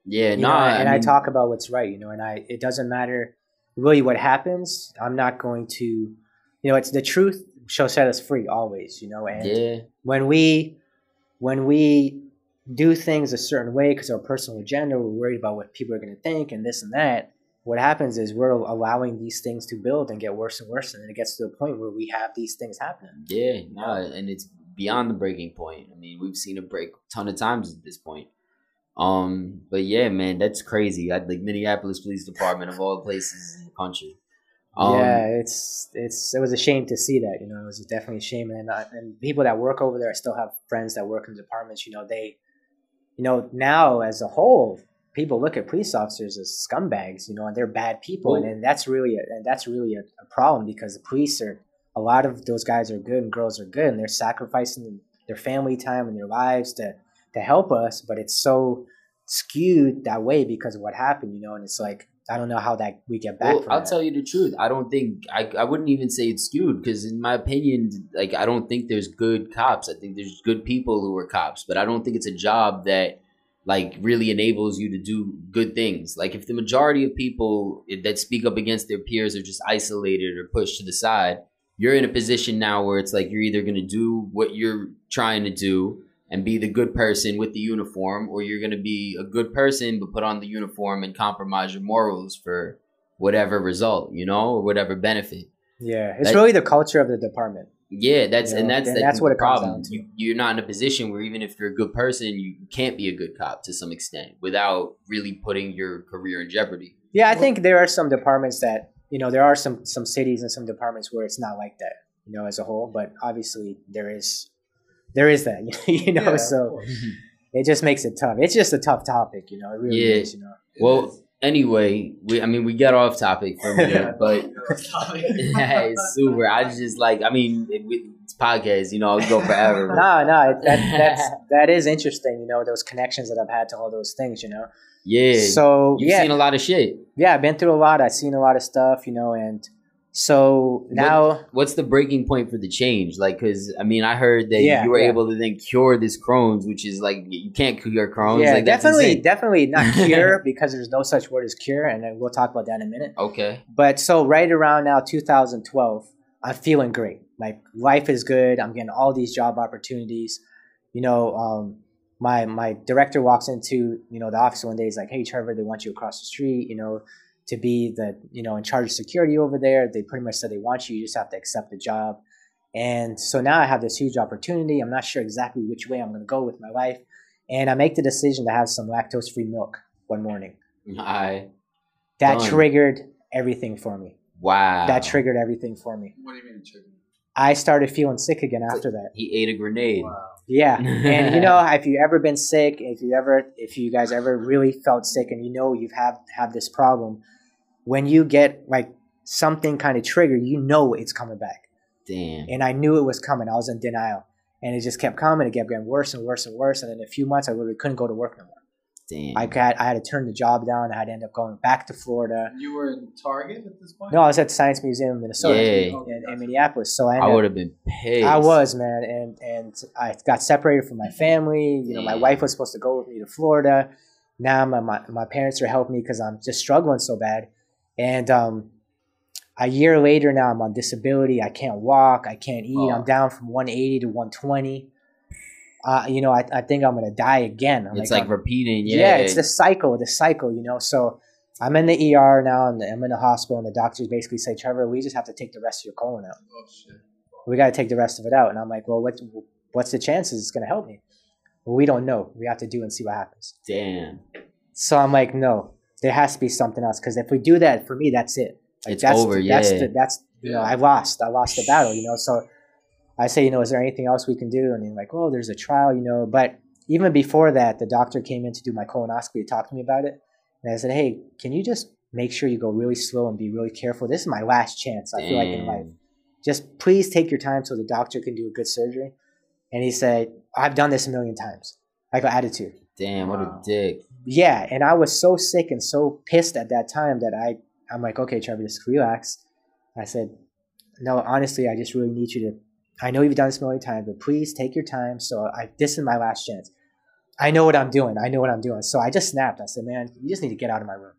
B: Yeah,
C: you
B: no,
C: know, and I,
B: mean,
C: talk about what's right, you know, and I it doesn't matter really what happens. I'm not going to, you know, it's the truth shall set us free always, you know, and
B: Yeah,
C: when we when we do things a certain way because our personal agenda, we're worried about what people are going to think and this and that. What happens is we're allowing these things to build and get worse and worse, and then it gets to the point where we have these things happening.
B: yeah, no, and it's beyond the breaking point. I mean, we've seen it break a ton of times at this point. Um, but yeah, man, that's crazy. I like Minneapolis Police Department of all places in the country. Um,
C: yeah, it's it's it was a shame to see that. You know, it was definitely a shame, and uh, and people that work over there, I still have friends that work in departments. You know, they, you know, now as a whole, people look at police officers as scumbags. You know, and they're bad people, and, and that's really a, and that's really a, a problem because the police are a lot of those guys are good and girls are good, and they're sacrificing their family time and their lives to to help us, but it's so skewed that way because of what happened. You know, and it's like. I don't know how that we get back
B: Well, I'll
C: that.
B: tell you the truth. I don't think I, I wouldn't even say it's skewed because in my opinion, like I don't think there's good cops. I think there's good people who are cops, but I don't think it's a job that like really enables you to do good things. Like if the majority of people eh, that speak up against their peers are just isolated or pushed to the side, you're in a position now where it's like you're either going to do what you're trying to do and be the good person with the uniform, or you're going to be a good person but put on the uniform and compromise your morals for whatever result, you know, or whatever benefit.
C: Yeah, it's
B: That-
C: really the culture of the department.
B: Yeah, that's
C: You
B: and that's
C: and
B: the,
C: that's what
B: the
C: it comes
B: problem.
C: down.
B: You, you're not in a position where even if you're a good person, you can't be a good cop to some extent without really putting your career in jeopardy.
C: Yeah, I think there are some departments that you know there are some some cities and some departments where it's not like that, you know, as a whole. But obviously there is there is that, you know.
A: Yeah,
C: so it just makes it tough. It's just a tough topic, you know. It really
B: Yeah.
C: is, you know.
B: Well,
A: is.
B: anyway, we I mean we got off topic for a minute, but it's super. I just like I mean it's podcast, you know, I'll go forever.
C: No, no, that that's that is interesting. You know, those connections that I've had to all those things. You know.
B: yeah,
C: So
B: you've
C: yeah,
B: seen a lot of shit.
C: yeah, I've been through a lot. I've seen a lot of stuff. You know, and so now.
B: What's the breaking point for the change? Like, because I mean, I heard that
C: Yeah,
B: you were
C: yeah.
B: able to then cure this Crohn's, which is like you can't cure Crohn's.
C: yeah,
B: like,
C: definitely, definitely not cure because there's no such word as cure, and we'll talk about that in a minute.
B: Okay.
C: But so right around now, 2012, I'm feeling great. My life is good. I'm getting all these job opportunities. You know, um, my my director walks into you know the office one day. He's like, "Hey, Trevor, they want you across the street. You know, to be the you know in charge of security over there. They pretty much said they want you. You just have to accept the job." And so now I have this huge opportunity. I'm not sure exactly which way I'm going to go with my life, and I make the decision to have some lactose-free milk one morning.
B: I
C: That
B: Done.
C: triggered everything for me.
B: wow.
C: That triggered everything for me.
A: What do you mean chicken?
C: I started feeling sick again after that.
B: He ate a grenade.
A: Wow.
C: Yeah, and you know, if you ever been sick, if you ever, if you guys ever really felt sick, and you know you've have have this problem, when you get like something kind of triggered, you know it's coming back.
B: Damn.
C: And I knew it was coming. I was in denial, and it just kept coming. It kept getting worse and worse and worse. And in a few months, I literally couldn't go to work no more.
B: Damn.
C: I got, I had to turn the job down. I had to end up going back to Florida.
A: You were in Target at this point?
C: No, I was at the Science Museum in Minnesota,
B: Yeah.
C: in, in Minneapolis. So I,
B: I
C: ended
B: would have been pissed.
C: I was man, and and I got separated from my family. You know, my wife was supposed to go with me to Florida. Now my my, my parents are helping me because I'm just struggling so bad. And um, a year later, now I'm on disability. I can't walk. I can't eat.
A: Oh.
C: I'm down from 180 to 120. Uh, you know, I, I think I'm gonna die again. I'm
B: It's like
C: I'm-
B: repeating. Yeah.
C: yeah, it's the cycle, the cycle, you know. So I'm in the ER now, and I'm in the hospital, and the doctors basically say, Trevor, we just have to take the rest of your colon out
A: Oh shit.
C: we got to take the rest of it out. And I'm like, well, what, what's the chances it's going to help me? Well, we don't know. We have to do and see what happens.
B: Damn.
C: So I'm like, no, there has to be something else because if we do that, for me, that's it. Like,
B: It's
C: that's,
B: over,
C: That's
B: yeah.
C: the, that's you know,
A: Yeah.
C: I lost. I lost the battle. You know, so I say, you know, is there anything else we can do? And he's like, oh, there's a trial. You know, but even before that, the doctor came in to do my colonoscopy to talk to me about it, and I said, hey, can you just make sure you go really slow and be really careful? This is my last chance. I feel like in life. Just please take your time so the doctor can do a good surgery. And he said, I've done this a million times. I got attitude.
B: Damn, what a dick.
C: Yeah, and I was so sick and so pissed at that time that I I'm like, okay, Trevor, just relax. I said, no, honestly, I just really need you to. I know you've done this many times, but please take your time. So I this is my last chance. I know what I'm doing. I know what I'm doing. So I just snapped. I said, man, you just need to get out of my room.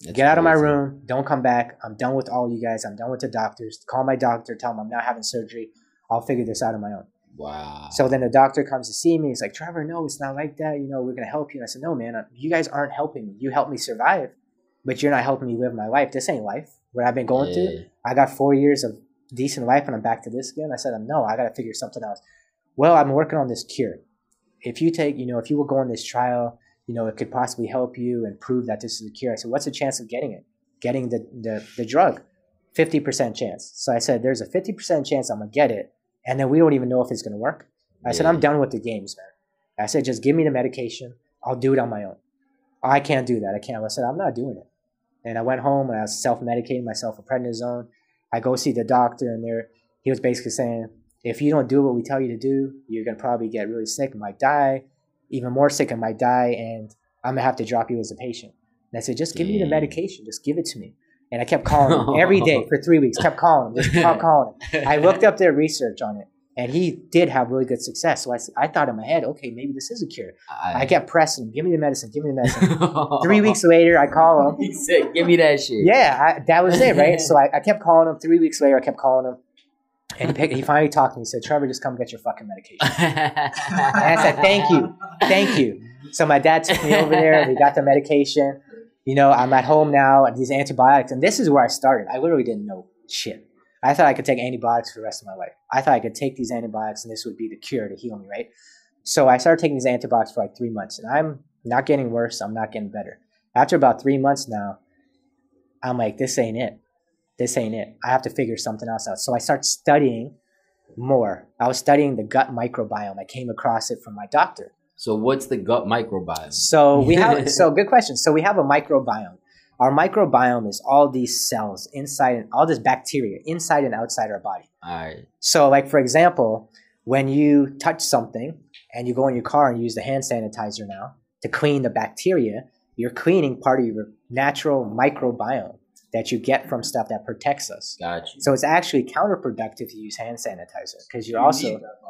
B: That's
C: get out of my room. Don't come back. I'm done with all you guys. I'm done with the doctors. Call my doctor. Tell him I'm not having surgery. I'll figure this out on my own.
B: Wow.
C: So then the doctor comes to see me. He's like, Trevor, no, it's not like that. You know, we're going to help you. And I said, no, man, you guys aren't helping me. You helped me survive, but you're not helping me live my life. This ain't life. What I've been going
B: Yeah.
C: through. I got four years of decent life and I'm back to this again. I said, no, I got to figure something else. Well, I'm working on this cure. If you take, you know, if you will go on this trial, you know, it could possibly help you and prove that this is a cure. I said, what's the chance of getting it? Getting the, the, the drug? 50% chance. So I said, there's a 50% chance I'm going to get it. And then we don't even know if it's going to work. I said, I'm done with the games, man. I said, just give me the medication. I'll do it on my own. I can't do that. I can't. I said, I'm not doing it. And I went home and I was self medicating myself with prednisone. I go see the doctor, and there he was basically saying, if you don't do what we tell you to do, you're gonna probably get really sick and might die, even more sick and might die, and I'm gonna have to drop you as a patient. And I said, just give me the medication. Just give it to me. And I kept calling him every day for three weeks. Kept calling him. Just kept calling him. I looked up their research on it, and he did have really good success. So I, I thought in my head, okay, maybe this is a cure. I kept pressing, him, give me the medicine, give me the medicine. Three weeks later, I call him.
B: He said, "Give me that shit."
C: Yeah, I, that was it, right? so I, I kept calling him. Three weeks later, I kept calling him. And he, picked, he finally talked to me. He said, Trevor, just come get your fucking medication. And I said, thank you. Thank you. So my dad took me over there. We got the medication. You know, I'm at home now and these antibiotics. And this is where I started. I literally didn't know shit. I thought I could take antibiotics for the rest of my life. I thought I could take these antibiotics and this would be the cure to heal me, right? So I started taking these antibiotics for like three months and I'm not getting worse. I'm not getting better. After about three months now, I'm like, this ain't it. This ain't it. I have to figure something else out. So I start studying more. I was studying the gut microbiome. I came across it from my doctor.
B: So what's the gut microbiome?
C: So we have so good question. So we have a microbiome. Our microbiome is all these cells inside and all this bacteria inside and outside our body.
B: All right.
C: So like for example, when you touch something and you go in your car and use the hand sanitizer now to clean the bacteria, you're cleaning part of your natural microbiome that you get from stuff that protects us.
B: Got you.
C: So it's actually counterproductive to use hand sanitizer because you're
A: You
C: also
A: need that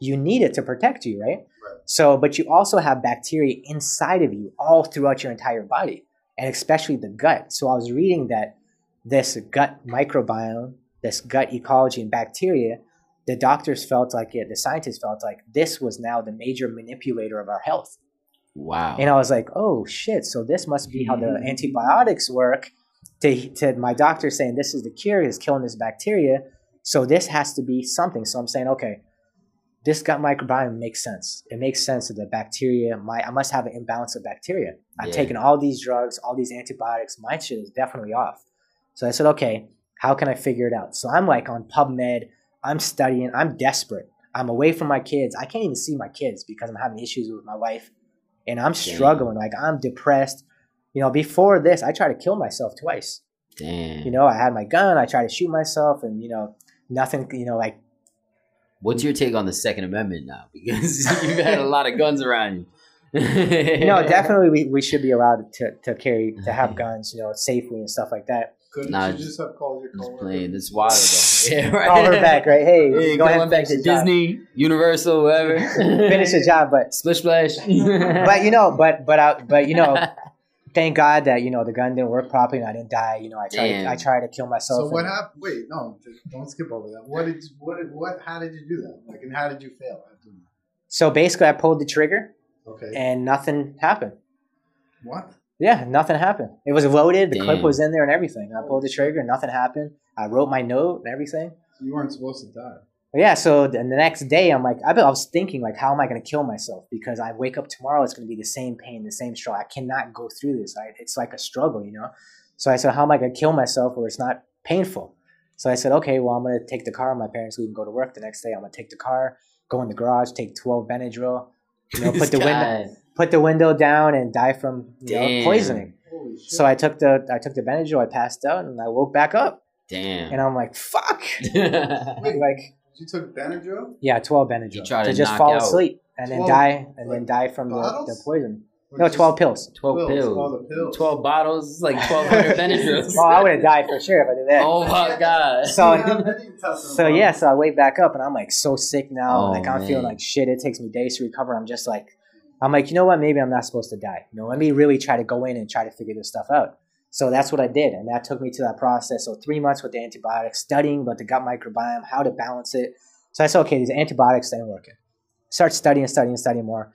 C: you need it to protect you, right? So, but you also have bacteria inside of you all throughout your entire body, and especially the gut. So, I was reading that this gut microbiome, this gut ecology and bacteria, the doctors felt like it, the scientists felt like this was now the major manipulator of our health.
B: Wow.
C: And I was like, oh shit, so this must be how the hmm. antibiotics work. To, to my doctor saying this is the cure, is killing this bacteria. So this has to be something. So I'm saying, okay, this gut microbiome makes sense. It makes sense that the bacteria, my I must have an imbalance of bacteria. I've
B: Yeah.
C: taken all these drugs, all these antibiotics. My shit is definitely off. So I said, okay, how can I figure it out? So I'm like on PubMed. I'm studying. I'm desperate. I'm away from my kids. I can't even see my kids because I'm having issues with my wife, and I'm
B: Damn.
C: struggling. Like I'm depressed. You know, before this, I tried to kill myself twice.
B: Damn.
C: You know, I had my gun. I tried to shoot myself, and you know, nothing. You know, like
B: What's your take on the Second Amendment now? Because you've had a lot of guns around you.
C: no, definitely we, we should be allowed to, to carry to have guns, you know, safely and stuff like that.
A: Couldn't
B: Nah,
A: you
B: just-
A: just have called your
B: Just playing. This is wild though. Yeah, right.
C: Call her back, right? Hey,
B: Hey,
C: go ahead and
B: back to
C: the job.
B: Disney, Universal, whatever.
C: Finish the job, but
B: Splish splash.
C: but you know, but but I, but you know, thank God that you know the gun didn't work properly and I didn't die. You know, I tried
B: Damn.
C: I tried to kill myself.
A: So what happened? Wait, no, don't skip over that. What did you, what did- what? How did you do that? Like, and how did you fail
C: So basically, I pulled the trigger?
A: Okay,
C: and nothing happened.
A: what?
C: Yeah, nothing happened. It was loaded. The clip was in there and everything. I pulled the trigger. And nothing happened. I wrote my note and everything.
A: You weren't supposed to die.
C: Yeah, so the, the next day, I'm like, I I was thinking, like, how am I going to kill myself? Because I wake up tomorrow, it's going to be the same pain, the same struggle. I cannot go through this. I, it's like a struggle, you know? So I said, how am I going to kill myself where it's not painful? So I said, okay, well, I'm going to take the car. My parents leave and go to work the next day. I'm going to take the car, go in the garage, take 12 Benadryl, you know, put the window, put the window down and die from you know, poisoning. So I took the I took the Benadryl, I passed out, and I woke back up,
B: Damn.
C: and I'm like, fuck, like
A: you took Benadryl?
C: yeah, twelve Benadryl
B: You
C: to
B: to
C: just fall
B: out.
C: asleep and then die and then die from the, the poison.
A: Or
C: No, twelve pills.
B: 12
A: Pills,
B: pills.
A: all the pills.
B: 12 bottles. It's like 1,200 Benadryls.
C: Well, I would have died for sure if I did that.
B: Oh my God.
C: So-
A: Yeah, I didn't tell
C: So yeah, so I wake back up and I'm like so sick now.
B: Oh,
C: like I'm feeling like shit. It takes me days to recover. I'm just like, I'm like, you know what? Maybe I'm not supposed to die. You know, let me really try to go in and try to figure this stuff out. So that's what I did, and that took me to that process. So three months with the antibiotics, studying about the gut microbiome, how to balance it. So I said, okay, these antibiotics they ain't working. Start studying, studying, studying more.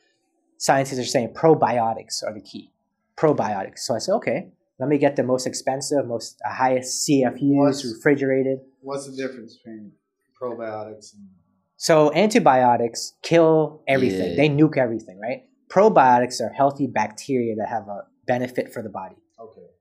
C: Scientists are saying probiotics are the key. Probiotics. So I said, okay, let me get the most expensive, most uh, highest CFUs,
A: What's-
C: refrigerated.
A: What's the difference between probiotics and
C: So antibiotics kill everything.
B: Yeah.
C: They nuke everything, right? Probiotics are healthy bacteria that have a benefit for the body.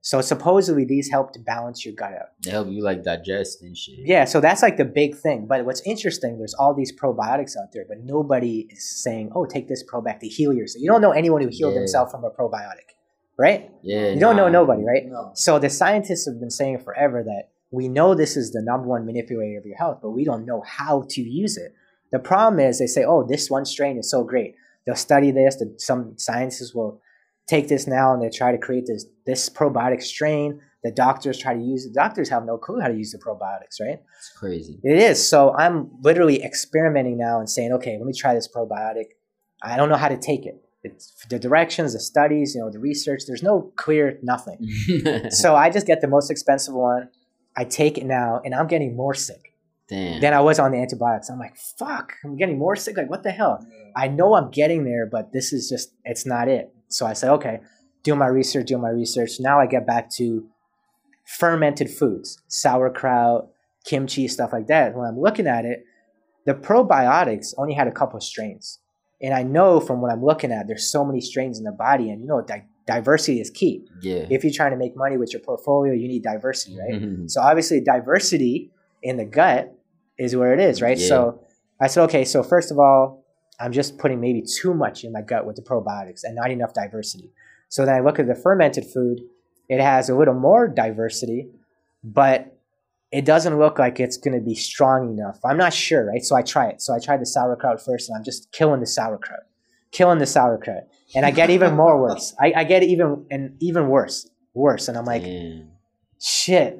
A: Okay?
C: So supposedly these help to balance your gut out.
B: They help you like digest and shit.
C: Yeah, so that's like the big thing. But what's interesting, there's all these probiotics out there, but nobody is saying, "Oh, take this probiotic to heal yourself." You don't know anyone who healed
B: Yeah.
C: themselves from a probiotic, right?
B: Yeah.
C: You don't know nobody, right?
A: No.
C: So the scientists have been saying forever that we know this is the number one manipulator of your health, but we don't know how to use it. The problem is they say, oh, this one strain is so great. They'll study this. The, some scientists will take this now and they try to create this this probiotic strain. The doctors try to use it. Doctors have no clue how to use the probiotics, right?
B: It's crazy.
C: It is. So I'm literally experimenting now and saying, okay, let me try this probiotic. I don't know how to take it. It's the directions, the studies, you know, the research. There's no clear nothing so I just get the most expensive one. I take it now, and I'm getting more sick
B: Damn.
C: than I was on the antibiotics. I'm like, fuck, I'm getting more sick. Like, what the hell? I know I'm getting there, but this is just, it's not it. So I said, okay, do my research, do my research. Now I get back to fermented foods, sauerkraut, kimchi, stuff like that. When I'm looking at it, the probiotics only had a couple of strains. And I know from what I'm looking at, there's so many strains in the body, and you know, di- diversity is key
B: yeah.
C: if you're trying to make money with your portfolio, you need diversity, right?
B: Mhm.
C: So obviously, diversity in the gut is where it is, right?
B: Yeah.
C: So I said, okay, so first of all, I'm just putting maybe too much in my gut with the probiotics and not enough diversity. So then I look at the fermented food, it has a little more diversity, but it doesn't look like it's going to be strong enough. I'm not sure, right? So I try it. So I tried the sauerkraut first, and I'm just killing the sauerkraut, killing the sauerkraut, and I get even more worse. I, I get even and even worse, worse, and I'm like, shit,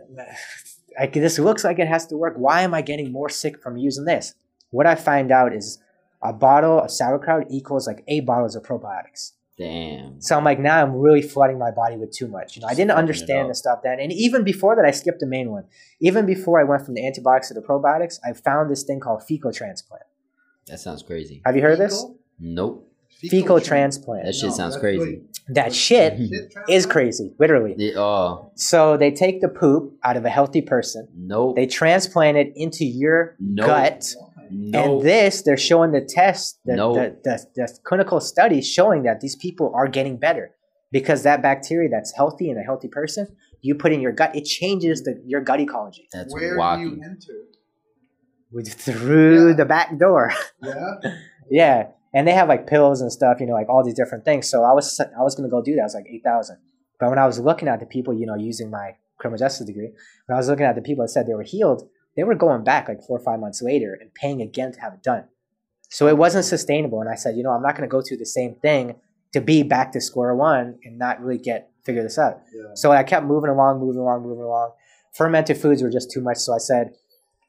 C: I, this looks like it has to work. Why am I getting more sick from using this? What I find out is a bottle of sauerkraut equals like eight bottles of probiotics.
B: Damn.
C: So I'm like, now I'm really flooding my body with too much. You know, I didn't understand the stuff then. And even before that, I skipped the main one. Even before I went from the antibiotics to the probiotics, I found this thing called fecal transplant.
B: That sounds crazy.
C: Have you heard of this?
A: Fecal?
B: Nope.
C: Fecal
A: tran-
C: transplant.
B: That shit sounds
A: that's
B: crazy.
A: really-
C: That shit
A: shit
C: is crazy, literally.
B: Yeah, oh,
C: So they take the poop out of a healthy person,
B: nope.
C: they transplant it into your
B: Nope.
C: gut.
B: Nope.
C: And this, they're showing the test, the,
B: No.
C: the, the, the clinical studies showing that these people are getting better because that bacteria that's healthy in a healthy person, you put in your gut, it changes the, your gut ecology
B: That's
A: Where
B: wacky.
A: do you enter?
C: with, through
A: Yeah.
C: the back door.
A: Yeah.
C: yeah, and they have like pills and stuff, you know, like all these different things. So I was I was gonna go do that. I was like eight thousand, but when I was looking at the people, you know, using my criminal justice degree, when I was looking at the people that said they were healed, they were going back like four or five months later and paying again to have it done. So it wasn't sustainable. And I said, you know, I'm not going to go through the same thing to be back to square one and not really get figure this out.
A: Yeah.
C: So I kept moving along, moving along, moving along. Fermented foods were just too much. So I said,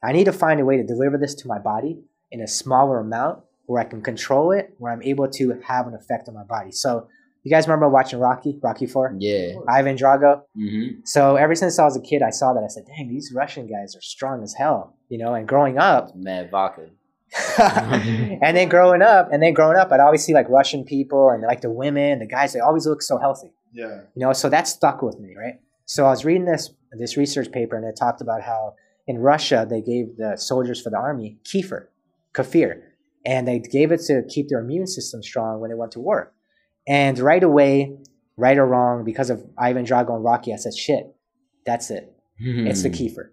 C: I need to find a way to deliver this to my body in a smaller amount where I can control it, where I'm able to have an effect on my body. So you guys remember watching Rocky, Rocky Four,
B: Yeah.
C: Ivan Drago?
B: Mm-hmm.
C: So ever since I was a kid, I saw that. I said, dang, these Russian guys are strong as hell, you know. And growing up,
B: Mad vodka.
C: and then growing up, and then growing up, I'd always see like Russian people and like the women, the guys. They always look so healthy,
A: Yeah.
C: you know. So that stuck with me, right? So I was reading this this research paper, and it talked about how in Russia they gave the soldiers for the army kefir. kefir, and they gave it to keep their immune system strong when they went to war. And right away, right or wrong, because of Ivan Drago and Rocky, I said, "Shit, that's it. It's the
B: Hmm.
C: kefir."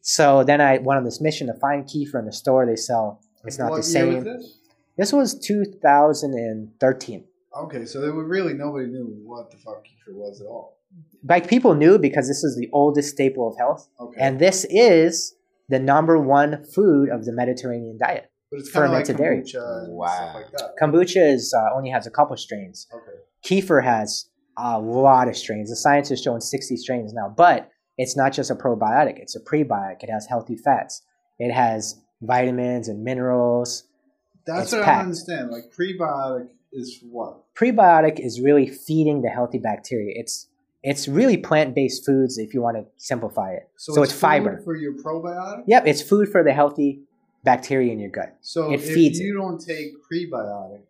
C: So then I went on this mission to find kefir in the store they sell. It's not
A: What
C: the
A: year
C: same.
A: was this?
C: This was 2013.
A: Okay, so there was really nobody knew what the fuck kefir was at all.
C: Like people knew because this is the oldest staple of health,
A: Okay,
C: and this is the number one food of the Mediterranean diet.
A: But it's of like
C: fermented dairy.
B: Wow.
A: like.
C: Kombucha is uh, only has a couple strains.
A: Okay,
C: Kefir has a lot of strains. The science is showing 60 strains now, but it's not just a probiotic, it's a prebiotic. It has healthy fats, it has vitamins and minerals.
A: that's
C: It's
A: what I
C: packed.
A: don't understand. Like prebiotic is what?
C: Prebiotic is really feeding the healthy bacteria. It's it's really plant-based foods if you want to simplify it. So, it's,
A: food
C: fiber.
A: for your probiotic.
C: Yep, it's food for the healthy bacteria in your gut.
A: So
C: It
A: if
C: feeds
A: you don't take prebiotic,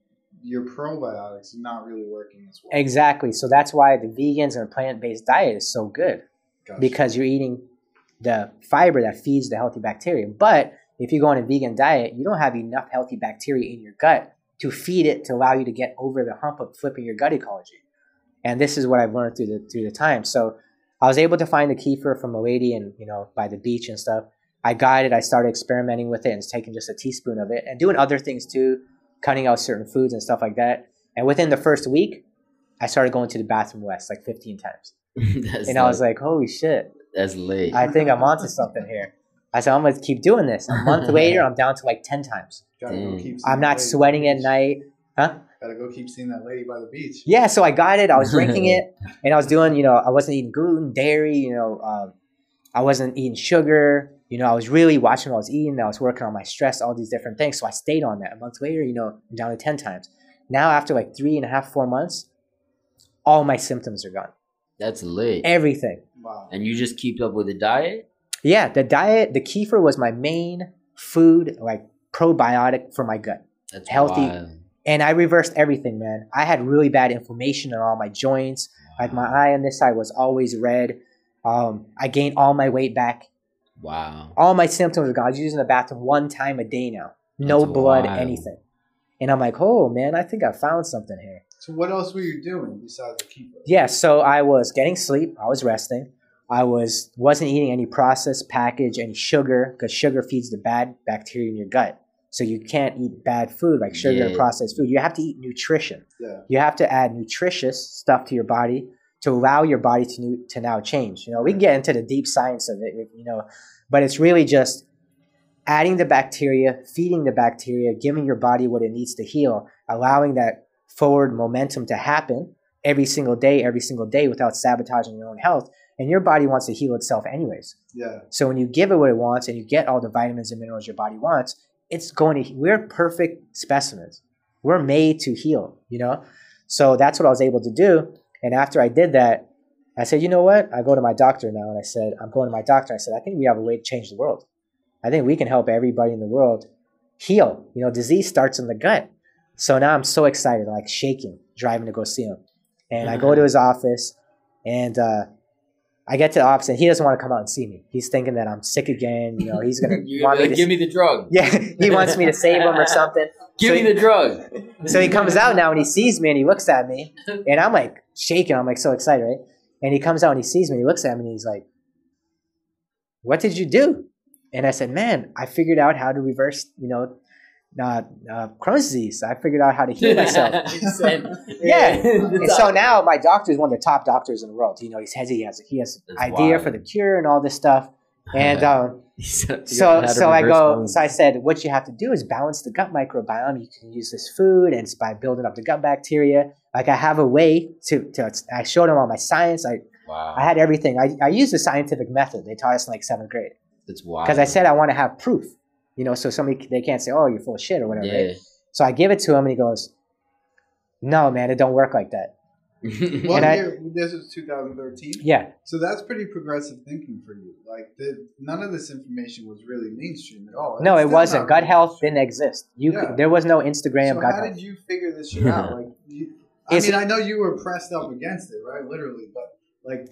A: your probiotics are not really working as well.
C: Exactly. So that's why the vegans and plant-based diet is so good.
A: Gotcha.
C: because you're eating the fiber that feeds the healthy bacteria. But if you go on a vegan diet, you don't have enough healthy bacteria in your gut to feed it to allow you to get over the hump of flipping your gut ecology. And this is what I've learned through the through the time. So I was able to find the kefir from a lady and you know by the beach and stuff. I got it. I started experimenting with it and taking just a teaspoon of it and doing other things too, cutting out certain foods and stuff like that. And within the first week, I started going to the bathroom west like 15 times.
B: that's
C: And I was like, holy shit,
B: that's late.
C: I think I'm onto something here. I said, I'm going to keep doing this. A month later, I'm down to like 10 times.
A: Gotta go
B: Dang.
A: keep seeing
C: I'm not sweating at night. Huh?
A: Gotta go keep seeing that lady by the beach.
C: Yeah, so I got it. I was drinking it and I was doing, you know, I wasn't eating gluten, dairy, you know, um, I wasn't eating sugar. You know, I was really watching what I was eating. I was working on my stress, all these different things. So I stayed on that. A month later, you know, I'm down to 10 times. Now, after like three and a half, four months, all my symptoms are gone.
B: that's lit.
C: Everything.
A: Wow.
B: And you just keep up with the diet?
C: Yeah, the diet, the kefir was my main food, like probiotic for my gut.
B: That's
C: Healthy.
B: wild.
C: And I reversed everything, man. I had really bad inflammation in all my joints. Like my eye on this side was always red. Um, I gained all my weight back.
B: Wow.
C: All my symptoms are gone. I was using the bathroom one time a day now. No
B: That's
C: blood,
B: wild.
C: anything. And I'm like, oh man, I think I found something here.
A: So what else were you doing besides the kefir?
C: Yeah, so I was getting sleep. I was resting. I was wasn't eating any processed package, any sugar, because sugar feeds the bad bacteria in your gut. So you can't eat bad food like sugar and processed food. You have to eat nutrition.
A: Yeah.
C: You have to add nutritious stuff to your body to allow your body to to now change. You know, we can get into the deep science of it, you know, but it's really just adding the bacteria, feeding the bacteria, giving your body what it needs to heal, allowing that forward momentum to happen every single day, every single day without sabotaging your own health. And your body wants to heal itself anyways.
A: Yeah.
C: So when you give it what it wants and you get all the vitamins and minerals your body wants, it's going to we're perfect specimens. We're made to heal, you know? So that's what I was able to do. And after I did that, I said, you know what? I go to my doctor now and I said, I'm going to my doctor. I said, I think we have a way to change the world. I think we can help everybody in the world heal. You know, disease starts in the gut. So now I'm so excited, like shaking, driving to go see him. And I go to his office and uh, I get to the office and he doesn't want to come out and see me. He's thinking that I'm sick again. You know, he's gonna
B: You're
C: want me
B: like,
C: to
B: give me the drug.
C: yeah, he wants me to save him or something.
B: Give
C: So
B: me
C: he-
B: the drug.
C: So he comes out now and he sees me and he looks at me and I'm like shaking. I'm like so excited, right? And he comes out and he sees me and he looks at me and he's like, "What did you do?" And I said, "Man, I figured out how to reverse, you know, uh, uh, Crohn's disease. I figured out how to heal myself." Yeah. And so now my doctor is one of the top doctors in the world. You know, he's he has he has
B: That's
C: idea
B: wild.
C: for the cure and all this stuff. And um,
B: He said-
C: so so I go. So I said, what you have to do is balance the gut microbiome. You can use this food, and it's by building up the gut bacteria. Like I have a way to. to I showed him all my science. I
B: wow.
C: I had everything. I I used the scientific method they taught us in like seventh grade
B: That's wild.
C: because I said I want to have proof. You know, so somebody they can't say, oh, you're full of shit or whatever.
B: yeah.
C: Right? So I give it to him, and he goes, no, man, it don't work like that.
A: What
C: And I-
A: year? This is 2013.
C: Yeah,
A: So that's pretty progressive thinking for you. Like the, none of this information was really mainstream at all.
C: no,
A: It's
C: it wasn't. Gut health didn't exist. You
A: Yeah.
C: could, there was no Instagram
A: So
C: gut
A: how
C: health.
A: did you figure this shit out? Like, you, I
C: It's-
A: mean, I know you were pressed up against it, right? Literally, but like,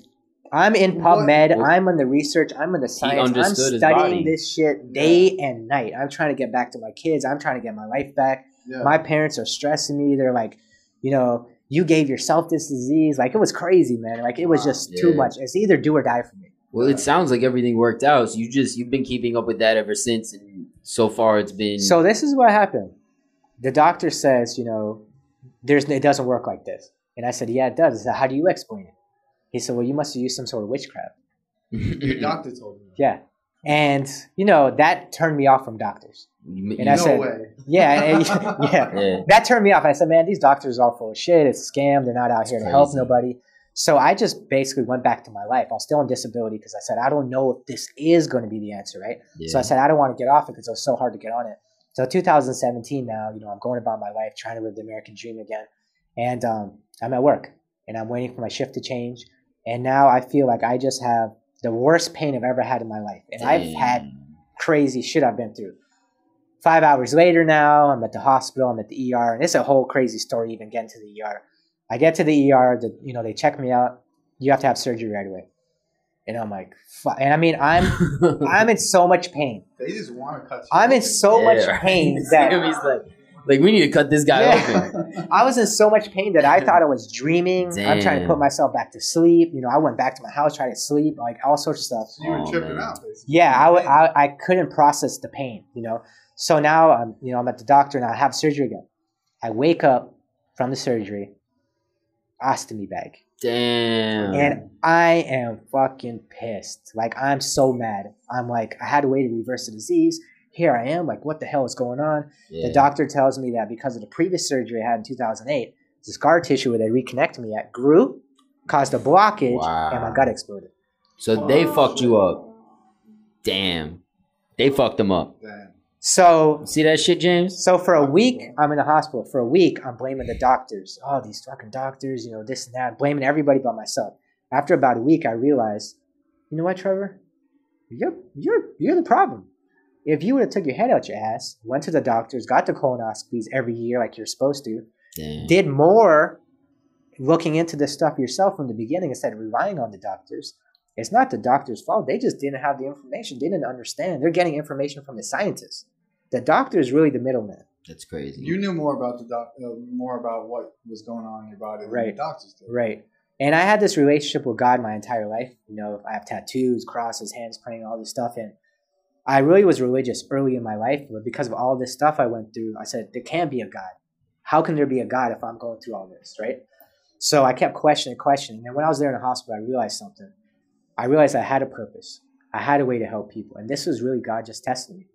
C: I'm in PubMed.
B: what-
C: I'm on the research. I'm in the science. I'm studying this shit day and night. I'm trying to get back to my kids. I'm trying to get my life back.
A: Yeah.
C: My parents are stressing me. They're like, you know, you gave yourself this disease. Like it was crazy, man. Like it was
A: Wow.
C: just too much. It's either do or die for me.
B: Well, it sounds like everything worked out. So you just you've been keeping up with that ever since, and so far it's been
C: So this is what happened. The doctor says, you know, there's it doesn't work like this. And I said, yeah, it does. I said, how do you explain it? He said, well, you must have used some sort of witchcraft.
A: the doctor told me.
C: Yeah. And you know that turned me off from doctors. And I
A: no
C: said-
A: way.
C: Yeah, and- yeah.
B: yeah.
C: That turned me off. I said, man, these doctors are all full of shit. It's a scam. They're not out
B: It's
C: here to help nobody. So I just basically went back to my life. I was still on disability because I said, I don't know if this is going to be the answer, right? Yeah. So I said, I don't want to get off it because it was so hard to get on it. So 2017 now, you know, I'm going about my life, trying to live the American dream again. And um, I'm at work and I'm waiting for my shift to change. And now I feel like I just have the worst pain I've ever had in my life. And I've had crazy shit I've been through. Five hours later now, I'm at the hospital, I'm at the ER, and it's a whole crazy story even getting to the ER. I get to the ER, the, you know, they check me out. You have to have surgery right away. And I'm like, fuck. And I mean, I'm I'm in so much pain.
A: They just want to cut you.
C: I'm in so
B: Yeah,
C: much
B: right.
C: pain
B: He's
C: that
B: like, like we need to cut this guy
C: Yeah.
B: open.
C: I was in so much pain that I thought I was dreaming. I'm trying to put myself back to sleep. You know, I went back to my house, tried to sleep, like all sorts of stuff.
A: So you were
B: Oh,
A: tripping
B: man.
A: out, basically.
C: Yeah, I, w- I, I couldn't process the pain, you know. So now I'm, you know, I'm at the doctor and I have surgery again. I wake up from the surgery, ostomy bag,
B: Damn.
C: and I am fucking pissed. Like I'm so mad. I'm like, I had a way to reverse the disease. Here I am. Like, what the hell is going on?
B: yeah.
C: The doctor tells me that because of the previous surgery I had in 2008, the scar tissue where they reconnect me at grew, caused a blockage,
B: Wow.
C: and my gut exploded.
B: so they oh, fucked you up. Damn. They fucked them up.
A: Damn.
C: So
B: See that shit, James?
C: So for a week, I'm in the hospital. For a week, I'm blaming the doctors. Oh, these fucking doctors, you know, this and that. Blaming everybody but myself. After about a week, I realized, you know what, Trevor? You're you're you're the problem. If you would have took your head out your ass, went to the doctors, got the colonoscopies every year like you're supposed to,
B: Damn.
C: did more looking into this stuff yourself from the beginning instead of relying on the doctors. It's not the doctor's fault. They just didn't have the information. They didn't understand. They're getting information from the scientists. The doctor is really the middleman.
B: That's crazy.
A: You knew more about the doc, uh, more about what was going on in your body than
C: Right.
A: the doctors did.
C: Right. And I had this relationship with God my entire life. You know, I have tattoos, crosses, hands praying, all this stuff. And I really was religious early in my life. But because of all this stuff I went through, I said, there can't be a God. How can there be a God if I'm going through all this? Right. So I kept questioning, questioning. And when I was there in the hospital, I realized something. I realized I had a purpose. I had a way to help people. And this was really God just testing me,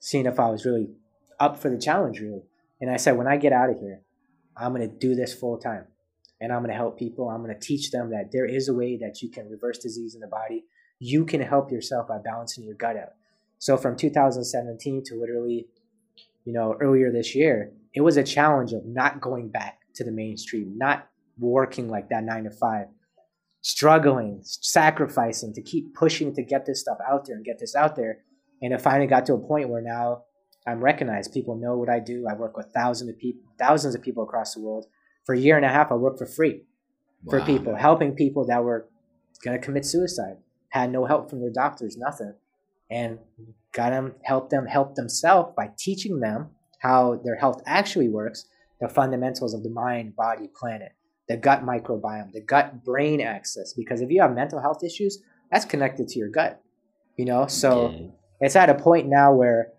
C: seeing if I was really up for the challenge, really. And I said, when I get out of here, I'm going to do this full time and I'm going to help people. I'm going to teach them that there is a way that you can reverse disease in the body. You can help yourself by balancing your gut out. So from 2017 to literally, you know, earlier this year, it was a challenge of not going back to the mainstream, not working like that nine to five, struggling, sacrificing to keep pushing to get this stuff out there and get this out there. And it finally got to a point where now I'm recognized. People know what I do. I work with thousands of people, thousands of people across the world. For a year and a half, I worked for free for
B: Wow.
C: people, helping people that were going to commit suicide, had no help from their doctors, nothing, and got them, help them help themselves by teaching them how their health actually works, the fundamentals of the mind, body, planet, the gut microbiome, the gut brain axis. Because if you have mental health issues, that's connected to your gut, you know. So
B: Yeah.
C: it's at a point now where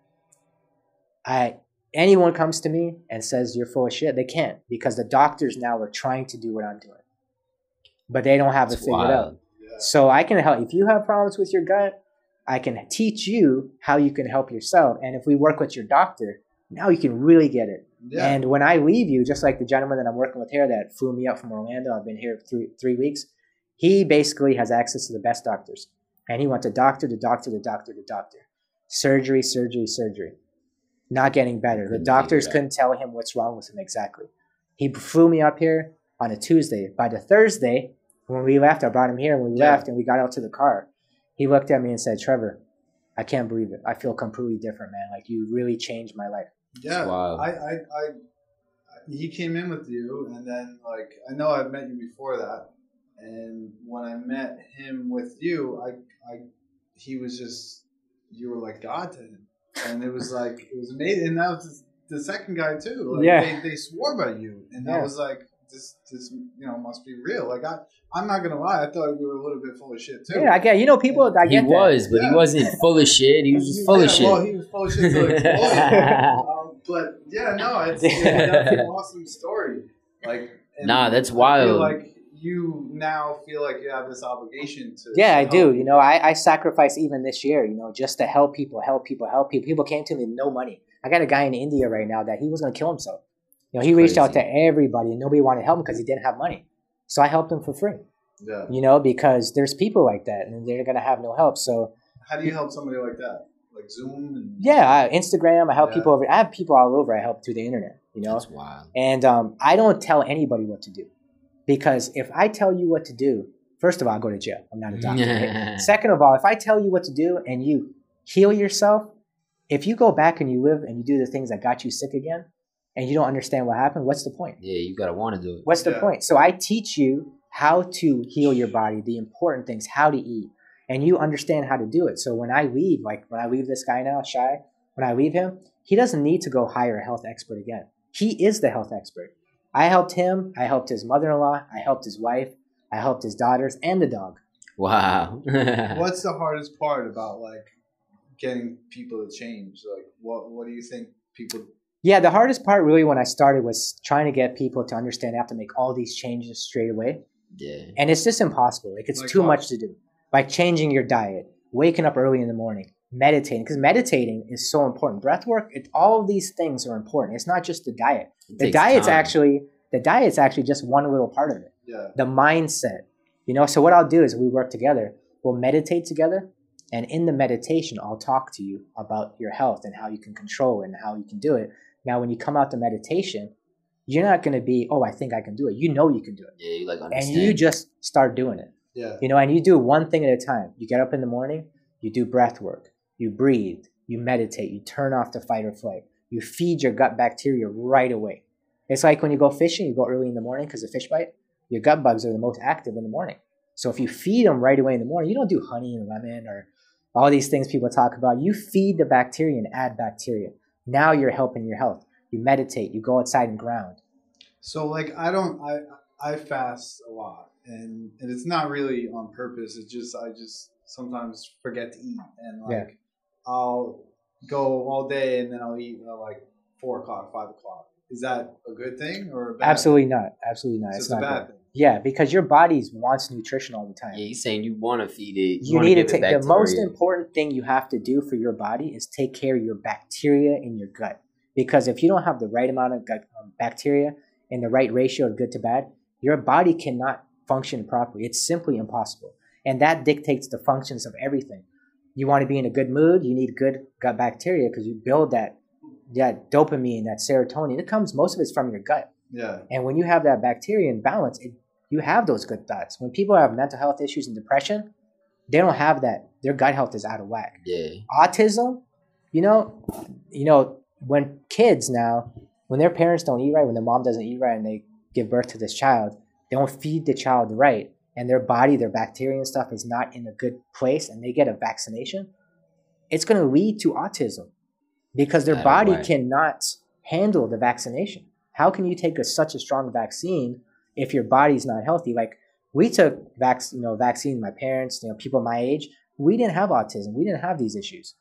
C: I anyone comes to me and says you're full of shit, they can't because the doctors now are trying to do what I'm doing, but they don't have it
B: It's
C: figured
B: wild.
C: out.
A: Yeah.
C: So I can help if you have problems with your gut. I can teach you how you can help yourself, and if we work with your doctor, now you can really get it.
A: Yeah.
C: And when I leave you, just like the gentleman that I'm working with here that flew me up from Orlando, I've been here three three weeks. He basically has access to the best doctors, and he went to doctor to doctor to doctor to doctor, surgery, surgery, surgery, not getting better. The
B: Couldn't
C: doctors couldn't tell him what's wrong with him exactly. He flew me up here on a Tuesday. By the Thursday, when we left, I brought him here. and we
A: Yeah.
C: left and we got out to the car, he looked at me and said, "Trevor, I can't believe it. I feel completely different, man. Like you really changed my life."
A: Yeah,
B: Wow.
A: I, I, I, he came in with you, and then like I know I've met you before that, and when I met him with you, I, I, he was just you were like God to him, and it was like it was amazing. And that was the second guy too. Like,
C: Yeah.
A: they, they swore by you, and that
C: Yeah.
A: was like, this, this, you know, must be real. Like I, I'm not gonna lie, I thought you were a little bit full of shit too.
C: Yeah, I get. You know, people. I
B: he
C: get that.
B: was, but
A: Yeah.
B: he wasn't full of shit. He was just full
A: yeah,
B: of shit.
A: Well, he was full of shit. To um, but yeah, no, it's, it's an awesome story. Like,
B: Nah, that's
A: I
B: wild.
A: Feel like you now feel like you have this obligation to.
C: Yeah, I
A: help
C: do. You know, I, I sacrifice even this year, you know, just to help people, help people, help people. People came to me with no money. I got a guy in India right now that he was going to kill himself. You know, he reached out to everybody and nobody wanted to help him because he didn't have money. So I helped him for free,
A: Yeah.
C: you know, because there's people like that and they're going to have no help. So
A: How do you help somebody like that? Like Zoom and
C: yeah, I, Instagram, I help
A: Yeah.
C: people over. I have people all over. I help through the internet, you know,
B: That's wild.
C: and um, I don't tell anybody what to do because if I tell you what to do, first of all, I'll go to jail. I'm not a doctor. right? Second of all, if I tell you what to do and you heal yourself, if you go back and you live and you do the things that got you sick again and you don't understand what happened, what's the point?
B: Yeah, you gotta want to do it.
C: What's the
A: Yeah.
C: point? So I teach you how to heal your body, the important things, how to eat, and you understand how to do it. So when I leave, like when I leave this guy now, Shy, when I leave him, he doesn't need to go hire a health expert again. He is the health expert. I helped him, I helped his mother in law, I helped his wife, I helped his daughters, and the dog.
B: Wow.
A: What's the hardest part about like getting people to change? Like, what what do you think people?
C: Yeah, the hardest part really when I started was trying to get people to understand I have to make all these changes straight away.
B: yeah.
C: And it's just impossible. Like it's
A: Like
C: too
A: what?
C: much to do. Like changing your diet, waking up early in the morning, meditating, because meditating is so important. Breath work, it, all of these things are important. It's not just the diet.
B: It
C: The diet's
B: time.
C: actually the diet's actually just one little part of it.
A: Yeah.
C: The mindset. You know, so what I'll do is we work together. We'll meditate together. And in the meditation, I'll talk to you about your health and how you can control it and how you can do it. Now, when you come out to meditation, you're not going to be, oh, I think I can do it. You know you can do it.
B: Yeah, you like understand.
C: And you just start doing it.
A: Yeah.
C: You know, and you do one thing at a time. You get up in the morning, you do breath work, you breathe, you meditate, you turn off the fight or flight, you feed your gut bacteria right away. It's like when you go fishing, you go early in the morning because of fish bite, your gut bugs are the most active in the morning. So if you feed them right away in the morning, you don't do honey and lemon or all these things people talk about. You feed the bacteria and add bacteria. Now you're helping your health. You meditate, you go outside and ground.
A: So like I don't I I fast a lot and and it's not really on purpose. It's just I just sometimes forget to eat and like
C: Yeah.
A: I'll go all day and then I'll eat at like four o'clock, five o'clock. Is that a good thing or a bad
C: Absolutely not. Absolutely not. It's
A: So it's a
C: not
A: bad
C: good.
A: thing.
C: Yeah, because your body wants nutrition all the time.
B: yeah, he's saying you want to feed it.
C: you
B: wanna
C: need to take the most important thing you have to do for your body is take care of your bacteria in your gut. Because if you don't have the right amount of gut um, bacteria and the right ratio of good to bad your body cannot function properly. It's simply impossible. And that dictates the functions of everything. You want to be in a good mood you need good gut bacteria because you build that that dopamine that serotonin. It comes most of it's from your gut
A: Yeah.
C: and when you have that bacteria in balance, it, you have those good thoughts. When people have mental health issues and depression, they don't have that. Their gut health is out of whack.
B: Yeah.
C: Autism, you know, you know, when kids now, when their parents don't eat right, when their mom doesn't eat right, and they give birth to this child, they don't feed the child right, and their body, their bacteria and stuff is not in a good place, and they get a vaccination, it's going to lead to autism because their body
B: whack.
C: cannot handle the vaccination. How can you take a, such a strong vaccine if your body's not healthy? Like we took vac- you know, vaccine. My parents, you know, people my age, we didn't have autism. We didn't have these issues.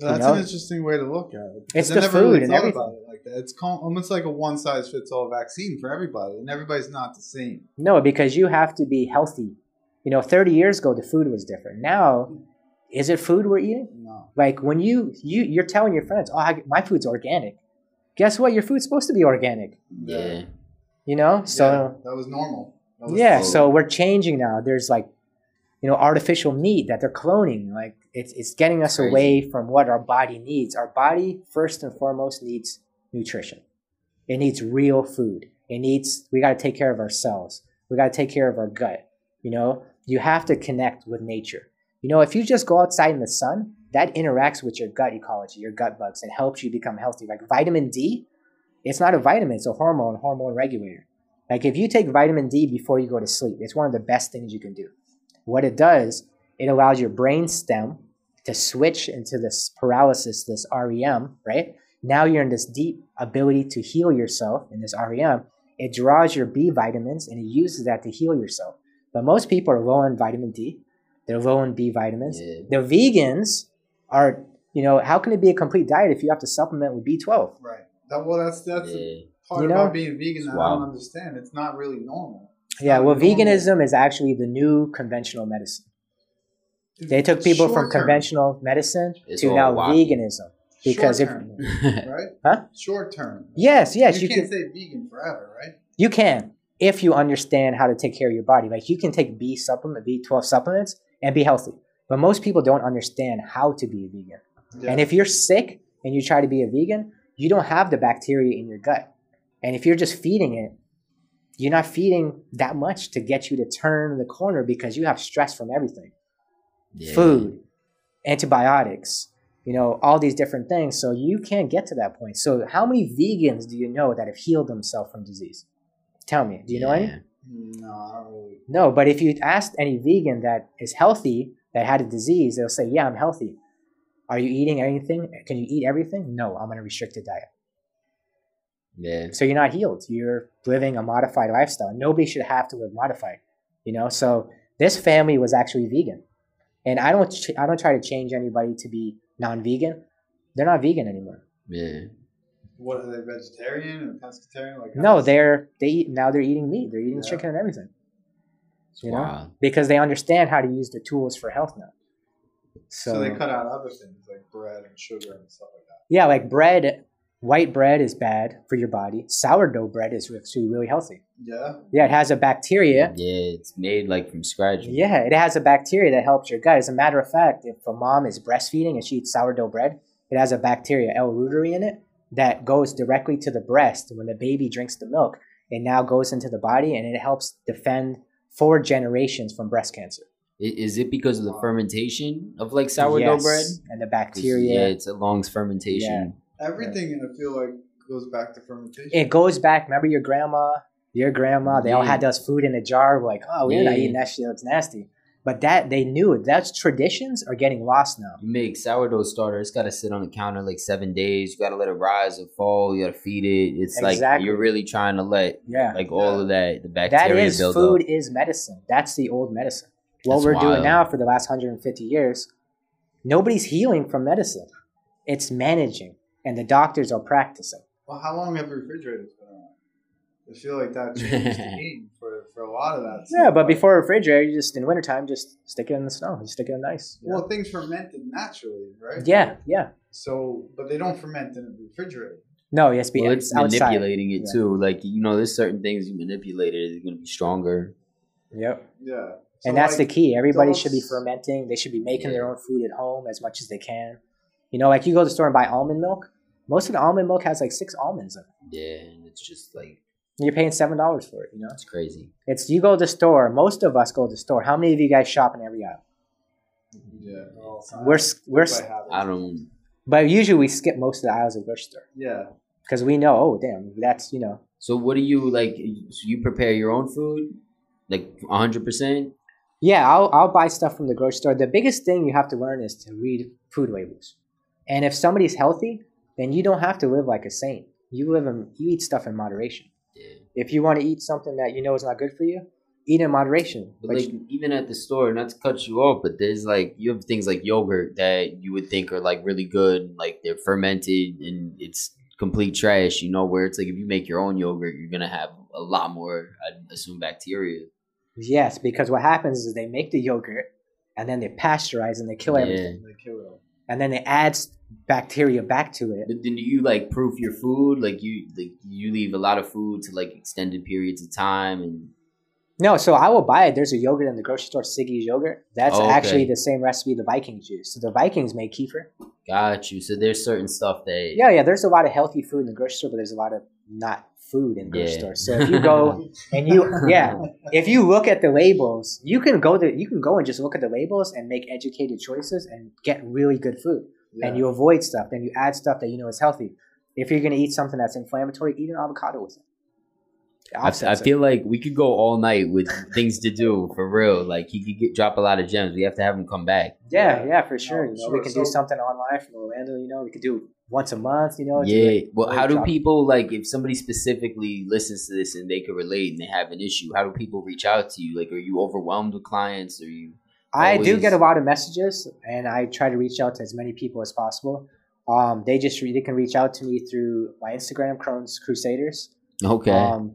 A: That's
C: know?
A: an interesting way to look at it.
C: It's the food
A: really
C: and everything.
A: it like that. It's almost like a one size fits all vaccine for everybody, and everybody's not the same.
C: No, because you have to be healthy. You know, 30 years ago, the food was different. Now, is it food we're eating?
A: No.
C: Like when you you you're telling your friends, "Oh, I, my food's organic." Guess what? Your food's supposed to be organic.
B: Yeah.
C: You know, so
A: Yeah, that was normal. That was
C: yeah,
A: normal.
C: so we're changing now. There's like, you know, artificial meat that they're cloning. Like it's it's getting us
B: Crazy.
C: away from what our body needs. Our body first and foremost needs nutrition. It needs real food. It needs we got to take care of ourselves. We got to take care of our gut. You know, you have to connect with nature. You know, if you just go outside in the sun, that interacts with your gut ecology, your gut bugs, and helps you become healthy. Like vitamin D, it's not a vitamin; it's a hormone, hormone regulator. Like if you take vitamin D before you go to sleep, it's one of the best things you can do. What it does, it allows your brain stem to switch into this paralysis, this REM, right? Now you're in this deep ability to heal yourself in this REM. It draws your B vitamins and it uses that to heal yourself. But most people are low on vitamin D. They're low on B vitamins.
B: Yeah.
C: The vegans are, you know, how can it be a complete diet if you have to supplement with B12?
A: Right. That, well, that's that's
B: Yeah.
A: part
C: You know?
A: about being vegan that I don't understand. It's not really normal. It's
C: Yeah, well,
A: normal.
C: veganism is actually the new conventional medicine. They took people from
A: Short-term.
C: conventional medicine
B: It's
C: to now
B: wacky.
C: veganism. Because if
A: Short-term, right?
C: Huh?
A: Short term.
C: yes, yes, you,
A: you,
C: can
A: can't say vegan forever, right?
C: you can if you understand how to take care of your body. Like you can take B supplement, B twelve supplements, and be healthy. But most people don't understand how to be a vegan.
A: Yeah.
C: And if you're sick and you try to be a vegan, you don't have the bacteria in your gut. And if you're just feeding it, you're not feeding that much to get you to turn the corner because you have stress from everything.
B: Yeah.
C: food, antibiotics, you know, all these different things. So you can't get to that point. So how many vegans do you know that have healed themselves from disease? Tell me, do you know any?
B: Yeah.
A: no, I don't really.
C: No, but if you asked any vegan that is healthy that had a disease, they'll say, "Yeah, I'm healthy." Are you eating anything? Can you eat everything? No, I'm on a restricted diet.
B: Yeah.
C: So you're not healed. You're living a modified lifestyle. Nobody should have to live modified. You know. So this family was actually vegan, and I don't. Ch- I don't try to change anybody to be non-vegan. They're not vegan anymore.
B: Yeah.
A: What are they vegetarian or pescatarian? Like
C: No, they're they eat, now they're eating meat. They're eating
A: Yeah.
C: chicken and everything. You know,
B: Wow.
C: because they understand how to use the tools for health now. So,
A: so, they cut out other things like bread and sugar and stuff like that.
C: yeah, like bread, white bread is bad for your body. Sourdough bread is actually really healthy.
A: Yeah.
C: Yeah, it has a bacteria.
B: Yeah, it's made like from scratch.
C: Yeah, it has a bacteria that helps your gut. As a matter of fact, if a mom is breastfeeding and she eats sourdough bread, it has a bacteria, L. reuteri, in it that goes directly to the breast. When the baby drinks the milk, it now goes into the body and it helps defend four generations from breast cancer.
B: Is it because of the fermentation of like sourdough
C: Yes,
B: bread?
C: and the bacteria.
B: Yeah, it's a long fermentation. Yeah.
A: Everything I feel like goes back to fermentation.
C: It goes back. Remember your grandma, your grandma. They all had those food in a jar. We're like, oh, we're not
B: Yeah.
C: eating that shit. It's nasty. But that they knew it. That's traditions are getting lost now.
B: You make sourdough starter, it's got to sit on the counter like seven days. You got to let it rise or fall. You got to feed it. It's like you're really trying to let
C: Yeah.
B: like all of that the
C: That
B: bacteria
C: is
B: build
C: food
B: up.
C: is medicine. That's the old medicine. What
B: That's
C: we're doing now for the last 150 years, nobody's healing from medicine. It's managing, and the doctors are practicing.
A: well, how long have refrigerators been around? I feel like that changed the game for, for a lot of that.
C: Yeah, but before a refrigerator, you just in wintertime, just stick it in the snow. You stick it in the ice. you know?
A: Well, things fermented naturally, right?
C: yeah, yeah.
A: So, but they don't ferment in a refrigerator.
C: No, yes, be
B: Well,
C: it's
B: it's
C: outside.
B: manipulating it
C: Yeah.
B: too. Like you know, there's certain things you manipulate it, it's gonna be stronger.
C: Yep.
A: Yeah. So,
C: and that's
A: like,
C: the key. Everybody
A: those-
C: should be fermenting. They should be making their own food at home as much as they can. You know, like you go to the store and buy almond milk. Most of the almond milk has like six almonds in it.
B: Yeah, and it's just like
C: And You're paying seven dollars for it. You know,
B: it's crazy.
C: it's you go to the store. Most of us go to the store. How many of you guys shop in every aisle?
A: Yeah. all.
C: We're we're s-
A: By habit.
B: I don't.
C: But usually we skip most of the aisles of the grocery store
A: Yeah.
C: because we know, oh damn, that's you know.
B: So what do you like? So you prepare your own food, like hundred percent.
C: Yeah, I'll I'll buy stuff from the grocery store. The biggest thing you have to learn is to read food labels. And if somebody's healthy, then you don't have to live like a saint. You live in you eat stuff in moderation.
B: Yeah.
C: If you want to eat something that you know is not good for you, eat in moderation.
B: But
C: But
B: like even at the store, not to cut you off, but there's like you have things like yogurt that you would think are like really good, like they're fermented and it's complete trash. You know, where it's like if you make your own yogurt, you're gonna have a lot more, I assume, bacteria.
C: yes, because what happens is they make the yogurt and then they pasteurize and they kill everything.
A: They kill it.
C: And then they add s- bacteria back to it.
B: But then do you like proof your food? Like you like you leave a lot of food to like extended periods of time and
C: No, so I will buy it. There's a yogurt in the grocery store, Siggi's yogurt. That's
B: Oh, okay.
C: actually the same recipe the Vikings use. So the Vikings make kefir.
B: got you. So there's certain stuff that
C: Yeah, yeah. There's a lot of healthy food in the grocery store, but there's a lot of not food in the grocery
B: Yeah.
C: store. So if you go and you, yeah, if you look at the labels, you can go to you can go and just look at the labels and make educated choices and get really good food.
A: Yeah.
C: And you avoid stuff, then you add stuff that you know is healthy. If you're gonna eat something that's inflammatory, eat an avocado with it.
B: I, I feel like we could go all night with things to do for real. Like he could get, drop a lot of gems. We have to have him come back.
C: Yeah,
A: Yeah.
C: yeah, for sure.
A: No,
C: you know,
A: sure.
C: we can do something online from Orlando. You know, we could do once a month. You know,
B: Yeah.
C: like,
B: Well, how do
C: drop-
B: people like if somebody specifically listens to this and they could relate and they have an issue? How do people reach out to you? Like, are you overwhelmed with clients? Are you?
C: I do get a lot of messages, and I try to reach out to as many people as possible. Um, they just they can reach out to me through my Instagram, Crohn's Crusaders.
B: Okay.
C: Um,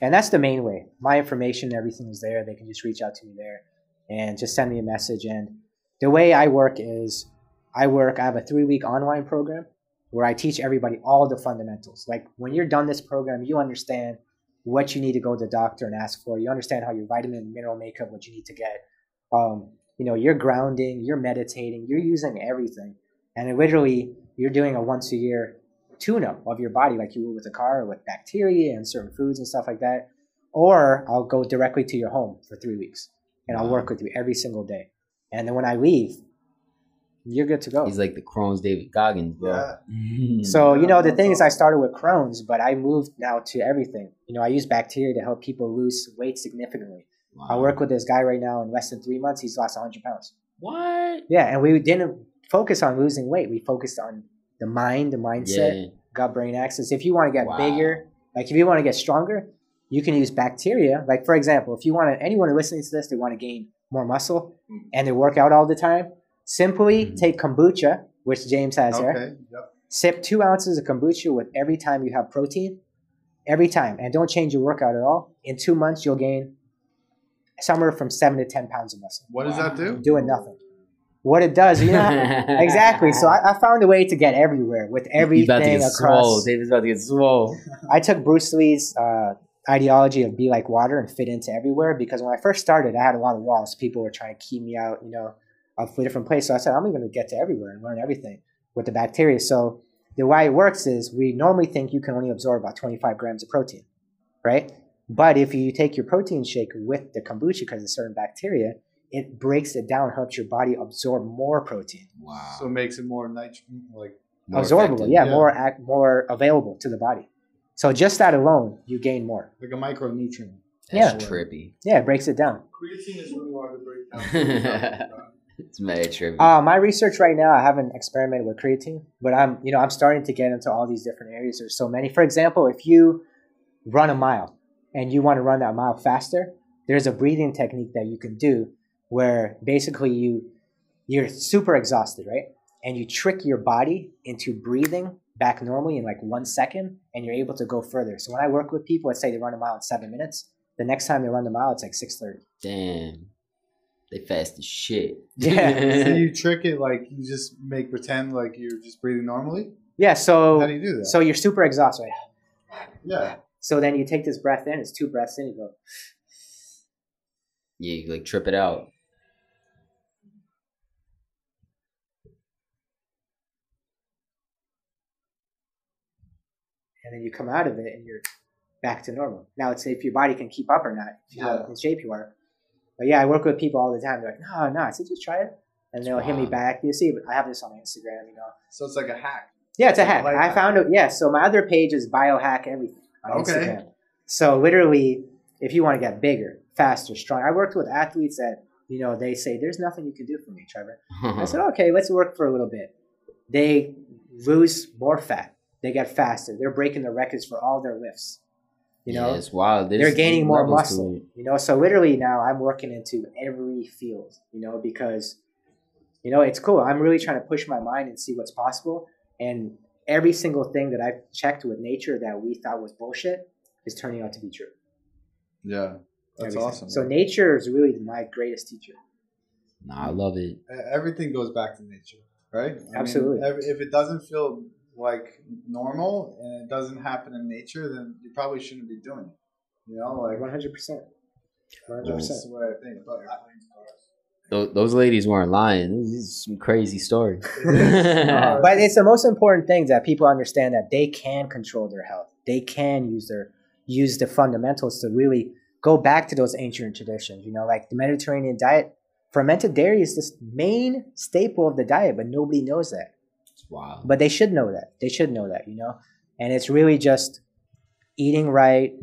C: and that's the main way. My information, everything is there. They can just reach out to me there and just send me a message. And the way I work is I work, I have a three week online program where I teach everybody all the fundamentals. Like when you're done this program, you understand what you need to go to the doctor and ask for. You understand how your vitamin, and mineral makeup, what you need to get. Um, you know, you're grounding, you're meditating, you're using everything. And literally, you're doing a once a year tune up of your body like you would with a car or with bacteria and certain foods and stuff like that. Or I'll go directly to your home for three weeks and I'll work with you every single day. And then when I leave, you're good to go.
B: He's like the Crohn's David Goggins, bro.
A: Yeah.
C: So, you know, the thing is, I started with Crohn's, but I moved now to everything. You know, I use bacteria to help people lose weight significantly.
B: Wow.
C: I work with this guy right now in less than three months. He's lost 100 pounds.
B: What?
C: Yeah. And we didn't focus on losing weight. We focused on the mind, the mindset,
B: Yeah.
C: gut brain axis. If you want to get
B: Wow.
C: bigger, like if you want to get stronger, you can use bacteria. Like for example, if you want to, anyone listening to this, they want to gain more muscle
A: Mm.
C: and they work out all the time, simply
B: Mhm.
C: take kombucha, which James has there.
A: Okay. Yep.
C: Sip two ounces of kombucha with every time you have protein, every time, and don't change your workout at all. In two months, you'll gain somewhere from seven to ten pounds of muscle.
A: What does that do?
C: Doing nothing. What it does, you know, exactly. So I, I found a way to get everywhere with
B: He's about to
C: everything
B: get swole.
C: across.
B: David's about to get swole.
C: I took Bruce Lee's uh, ideology of be like water and fit into everywhere because when I first started, I had a lot of walls. People were trying to keep me out, you know, of a different places. So I said, I'm going to get to everywhere and learn everything with the bacteria. So the way it works is we normally think you can only absorb about 25 grams of protein, right? But if you take your protein shake with the kombucha because of certain bacteria, it breaks it down, helps your body absorb more protein.
B: Wow.
A: So it makes it more nit like
B: More
C: absorbable,
B: effective.
C: yeah,
A: Yeah.
C: more act, more available to the body. So just that alone, you gain more.
A: like a micronutrient.
B: That's
C: Yeah.
B: trippy.
C: Yeah, it breaks it down.
A: Creatine is really hard to break down.
B: It's mad trippy.
C: Uh, my research right now, I haven't experimented with creatine, but I'm, you know, I'm starting to get into all these different areas. There's so many. For example, if you run a mile and you want to run that mile faster, there's a breathing technique that you can do where basically you you're super exhausted, right? And you trick your body into breathing back normally in like one second, and you're able to go further. So when I work with people, let's say they run a mile in seven minutes, the next time they run the mile, it's like six thirty.
B: Damn. They fast as shit.
C: Yeah.
A: so you trick it like you just make pretend like you're just breathing normally.
C: Yeah. So
A: How do you do that?
C: so you're super exhausted. Right?
A: yeah.
C: So then you take this breath in, it's two breaths in, you go,
B: yeah, you like trip it out.
C: and then you come out of it and you're back to normal. Now let's say if your body can keep up or not, if you
A: Yeah.
C: how in shape you are. But yeah, I work with people all the time. They're like, no, no. I said, just try it. And they'll hit me back. You see, but I have this on my Instagram, you know.
A: So it's like a hack.
C: Yeah, it's a
A: a
C: hack.
A: life
C: I
A: hack.
C: found it. Yeah, so my other page is biohack everything on
A: Okay.
C: Instagram. So literally, if you want to get bigger, faster, stronger. I worked with athletes that, you know, they say, there's nothing you can do for me, Trevor. I said, okay, let's work for a little bit. They lose more fat. They get faster. They're breaking the records for all their lifts. You know,
B: yeah, it's wild. There's
C: they're gaining more muscle. You know, so literally now I'm working into every field. You know, because you know it's cool. I'm really trying to push my mind and see what's possible. And every single thing that I've checked with nature that we thought was bullshit is turning out to be true.
A: Yeah. That's
C: Everything.
A: awesome.
C: So nature is really my greatest teacher.
B: Nah, I love it.
A: Everything goes back to nature, right? I
C: Absolutely.
A: ev- if it doesn't feel like normal and it doesn't happen in nature, then you probably shouldn't be doing it. You know, like
C: One hundred percent. One hundred
A: that's
C: percent.
A: what I think. But I-
B: Those, ladies weren't lying. This is some crazy story.
C: But it's the most important thing that people understand that they can control their health. They can use their use the fundamentals to really go back to those ancient traditions. You know, like the Mediterranean diet. Fermented dairy is the main staple of the diet, but nobody knows that.
B: wow.
C: But they should know that. They should know that. You know, and it's really just eating right,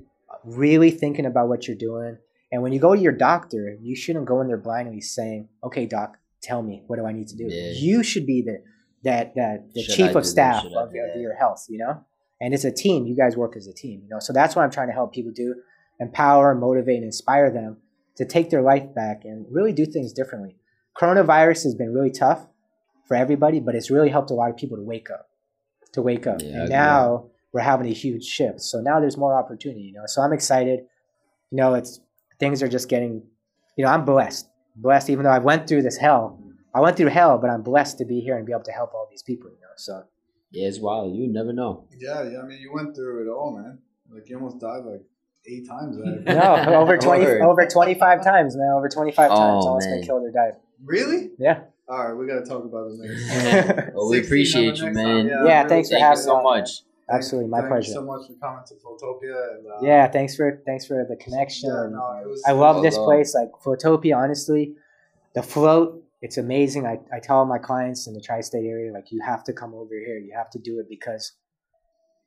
C: really thinking about what you're doing. And when you go to your doctor, you shouldn't go in there blindly saying, "Okay, doc, tell me what do I need to do."
B: Yeah.
C: You should be the that that the
B: Should
C: chief of staff of, of your health. You know, and it's a team. You guys work as a team. You know, so that's what I'm trying to help people do: empower, motivate, and inspire them to take their life back and really do things differently. Coronavirus has been really tough for everybody, but it's really helped a lot of people to wake up, to wake up.
B: Yeah,
C: and now we're having a huge shift. So now there's more opportunity, you know. So I'm excited. You know, it's things are just getting. You know, I'm blessed, blessed. Even though I went through this hell, I went through hell, but I'm blessed to be here and be able to help all these people. You know, so
B: Yeah, it's wild. You never know.
A: Yeah, yeah. I mean, you went through it all, man. Like you almost died like eight times. Right?
C: no, over twenty, over twenty five times, man. Over twenty five
B: Oh,
C: times, almost
B: man.
C: been killed or died.
A: really?
C: Yeah.
A: All right, we gotta talk about it next.
B: well, we appreciate you, man.
A: time.
C: Yeah,
A: really
C: thanks for having
B: you
C: me
B: so
C: on,
B: much.
C: Absolutely, my
A: Thank
C: pleasure.
A: you so much for coming to Photopia. And, uh,
C: Yeah, thanks for thanks for the connection.
A: Yeah, no, it was-
C: I love this
B: done.
C: place, like Photopia. Honestly, the float, it's amazing. I, I tell my clients in the tri-state area, like you have to come over here. You have to do it because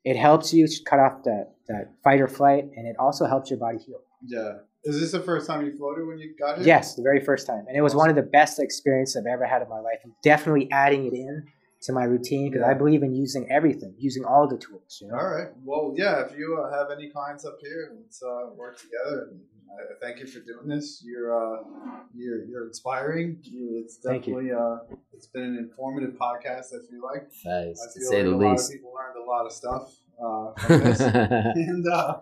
C: it helps you cut off that that fight or flight, and it also helps your body heal.
A: Yeah. Is this the first time you floated when you got here?
C: Yes, the very first time, and it was one of the best experiences I've ever had in my life. I'm definitely adding it in to my routine because I believe in using everything, using all the tools. You know.
A: All right. Well, yeah. If you uh, have any clients up here, let's uh, work together. And I thank you for doing this. You're uh, you're you're inspiring. You, it's
C: Thank you.
A: definitely uh, it's been an informative podcast. I feel like
B: Facts,
A: I
B: to say
A: like
B: the
A: a lot
B: least.
A: of people learned a lot of stuff uh, from this. and uh,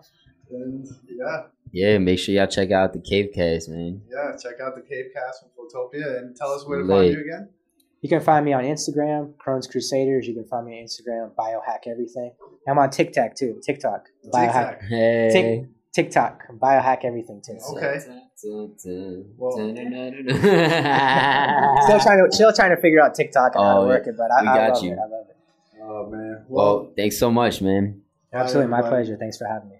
A: and yeah,
B: yeah, make sure y'all check out the Cave Cast, man.
A: yeah. Check out the Cave Cast from Photopia and tell us where to
B: Lit.
A: find you again.
C: You can find me on Instagram, Crohn's Crusaders. You can find me on Instagram, Biohack Everything. I'm on TikTok too. TikTok, Biohack.
A: TikTok.
B: Hey.
C: TikTok, Biohack Everything too.
A: Okay.
C: Still trying to still trying to figure out TikTok and how
B: Oh,
C: to work it, but I,
B: we
C: I
B: got
C: love
B: you.
C: it. I love it.
A: Oh man.
B: well, thanks so much, man.
C: Absolutely, my pleasure. Thanks for having me.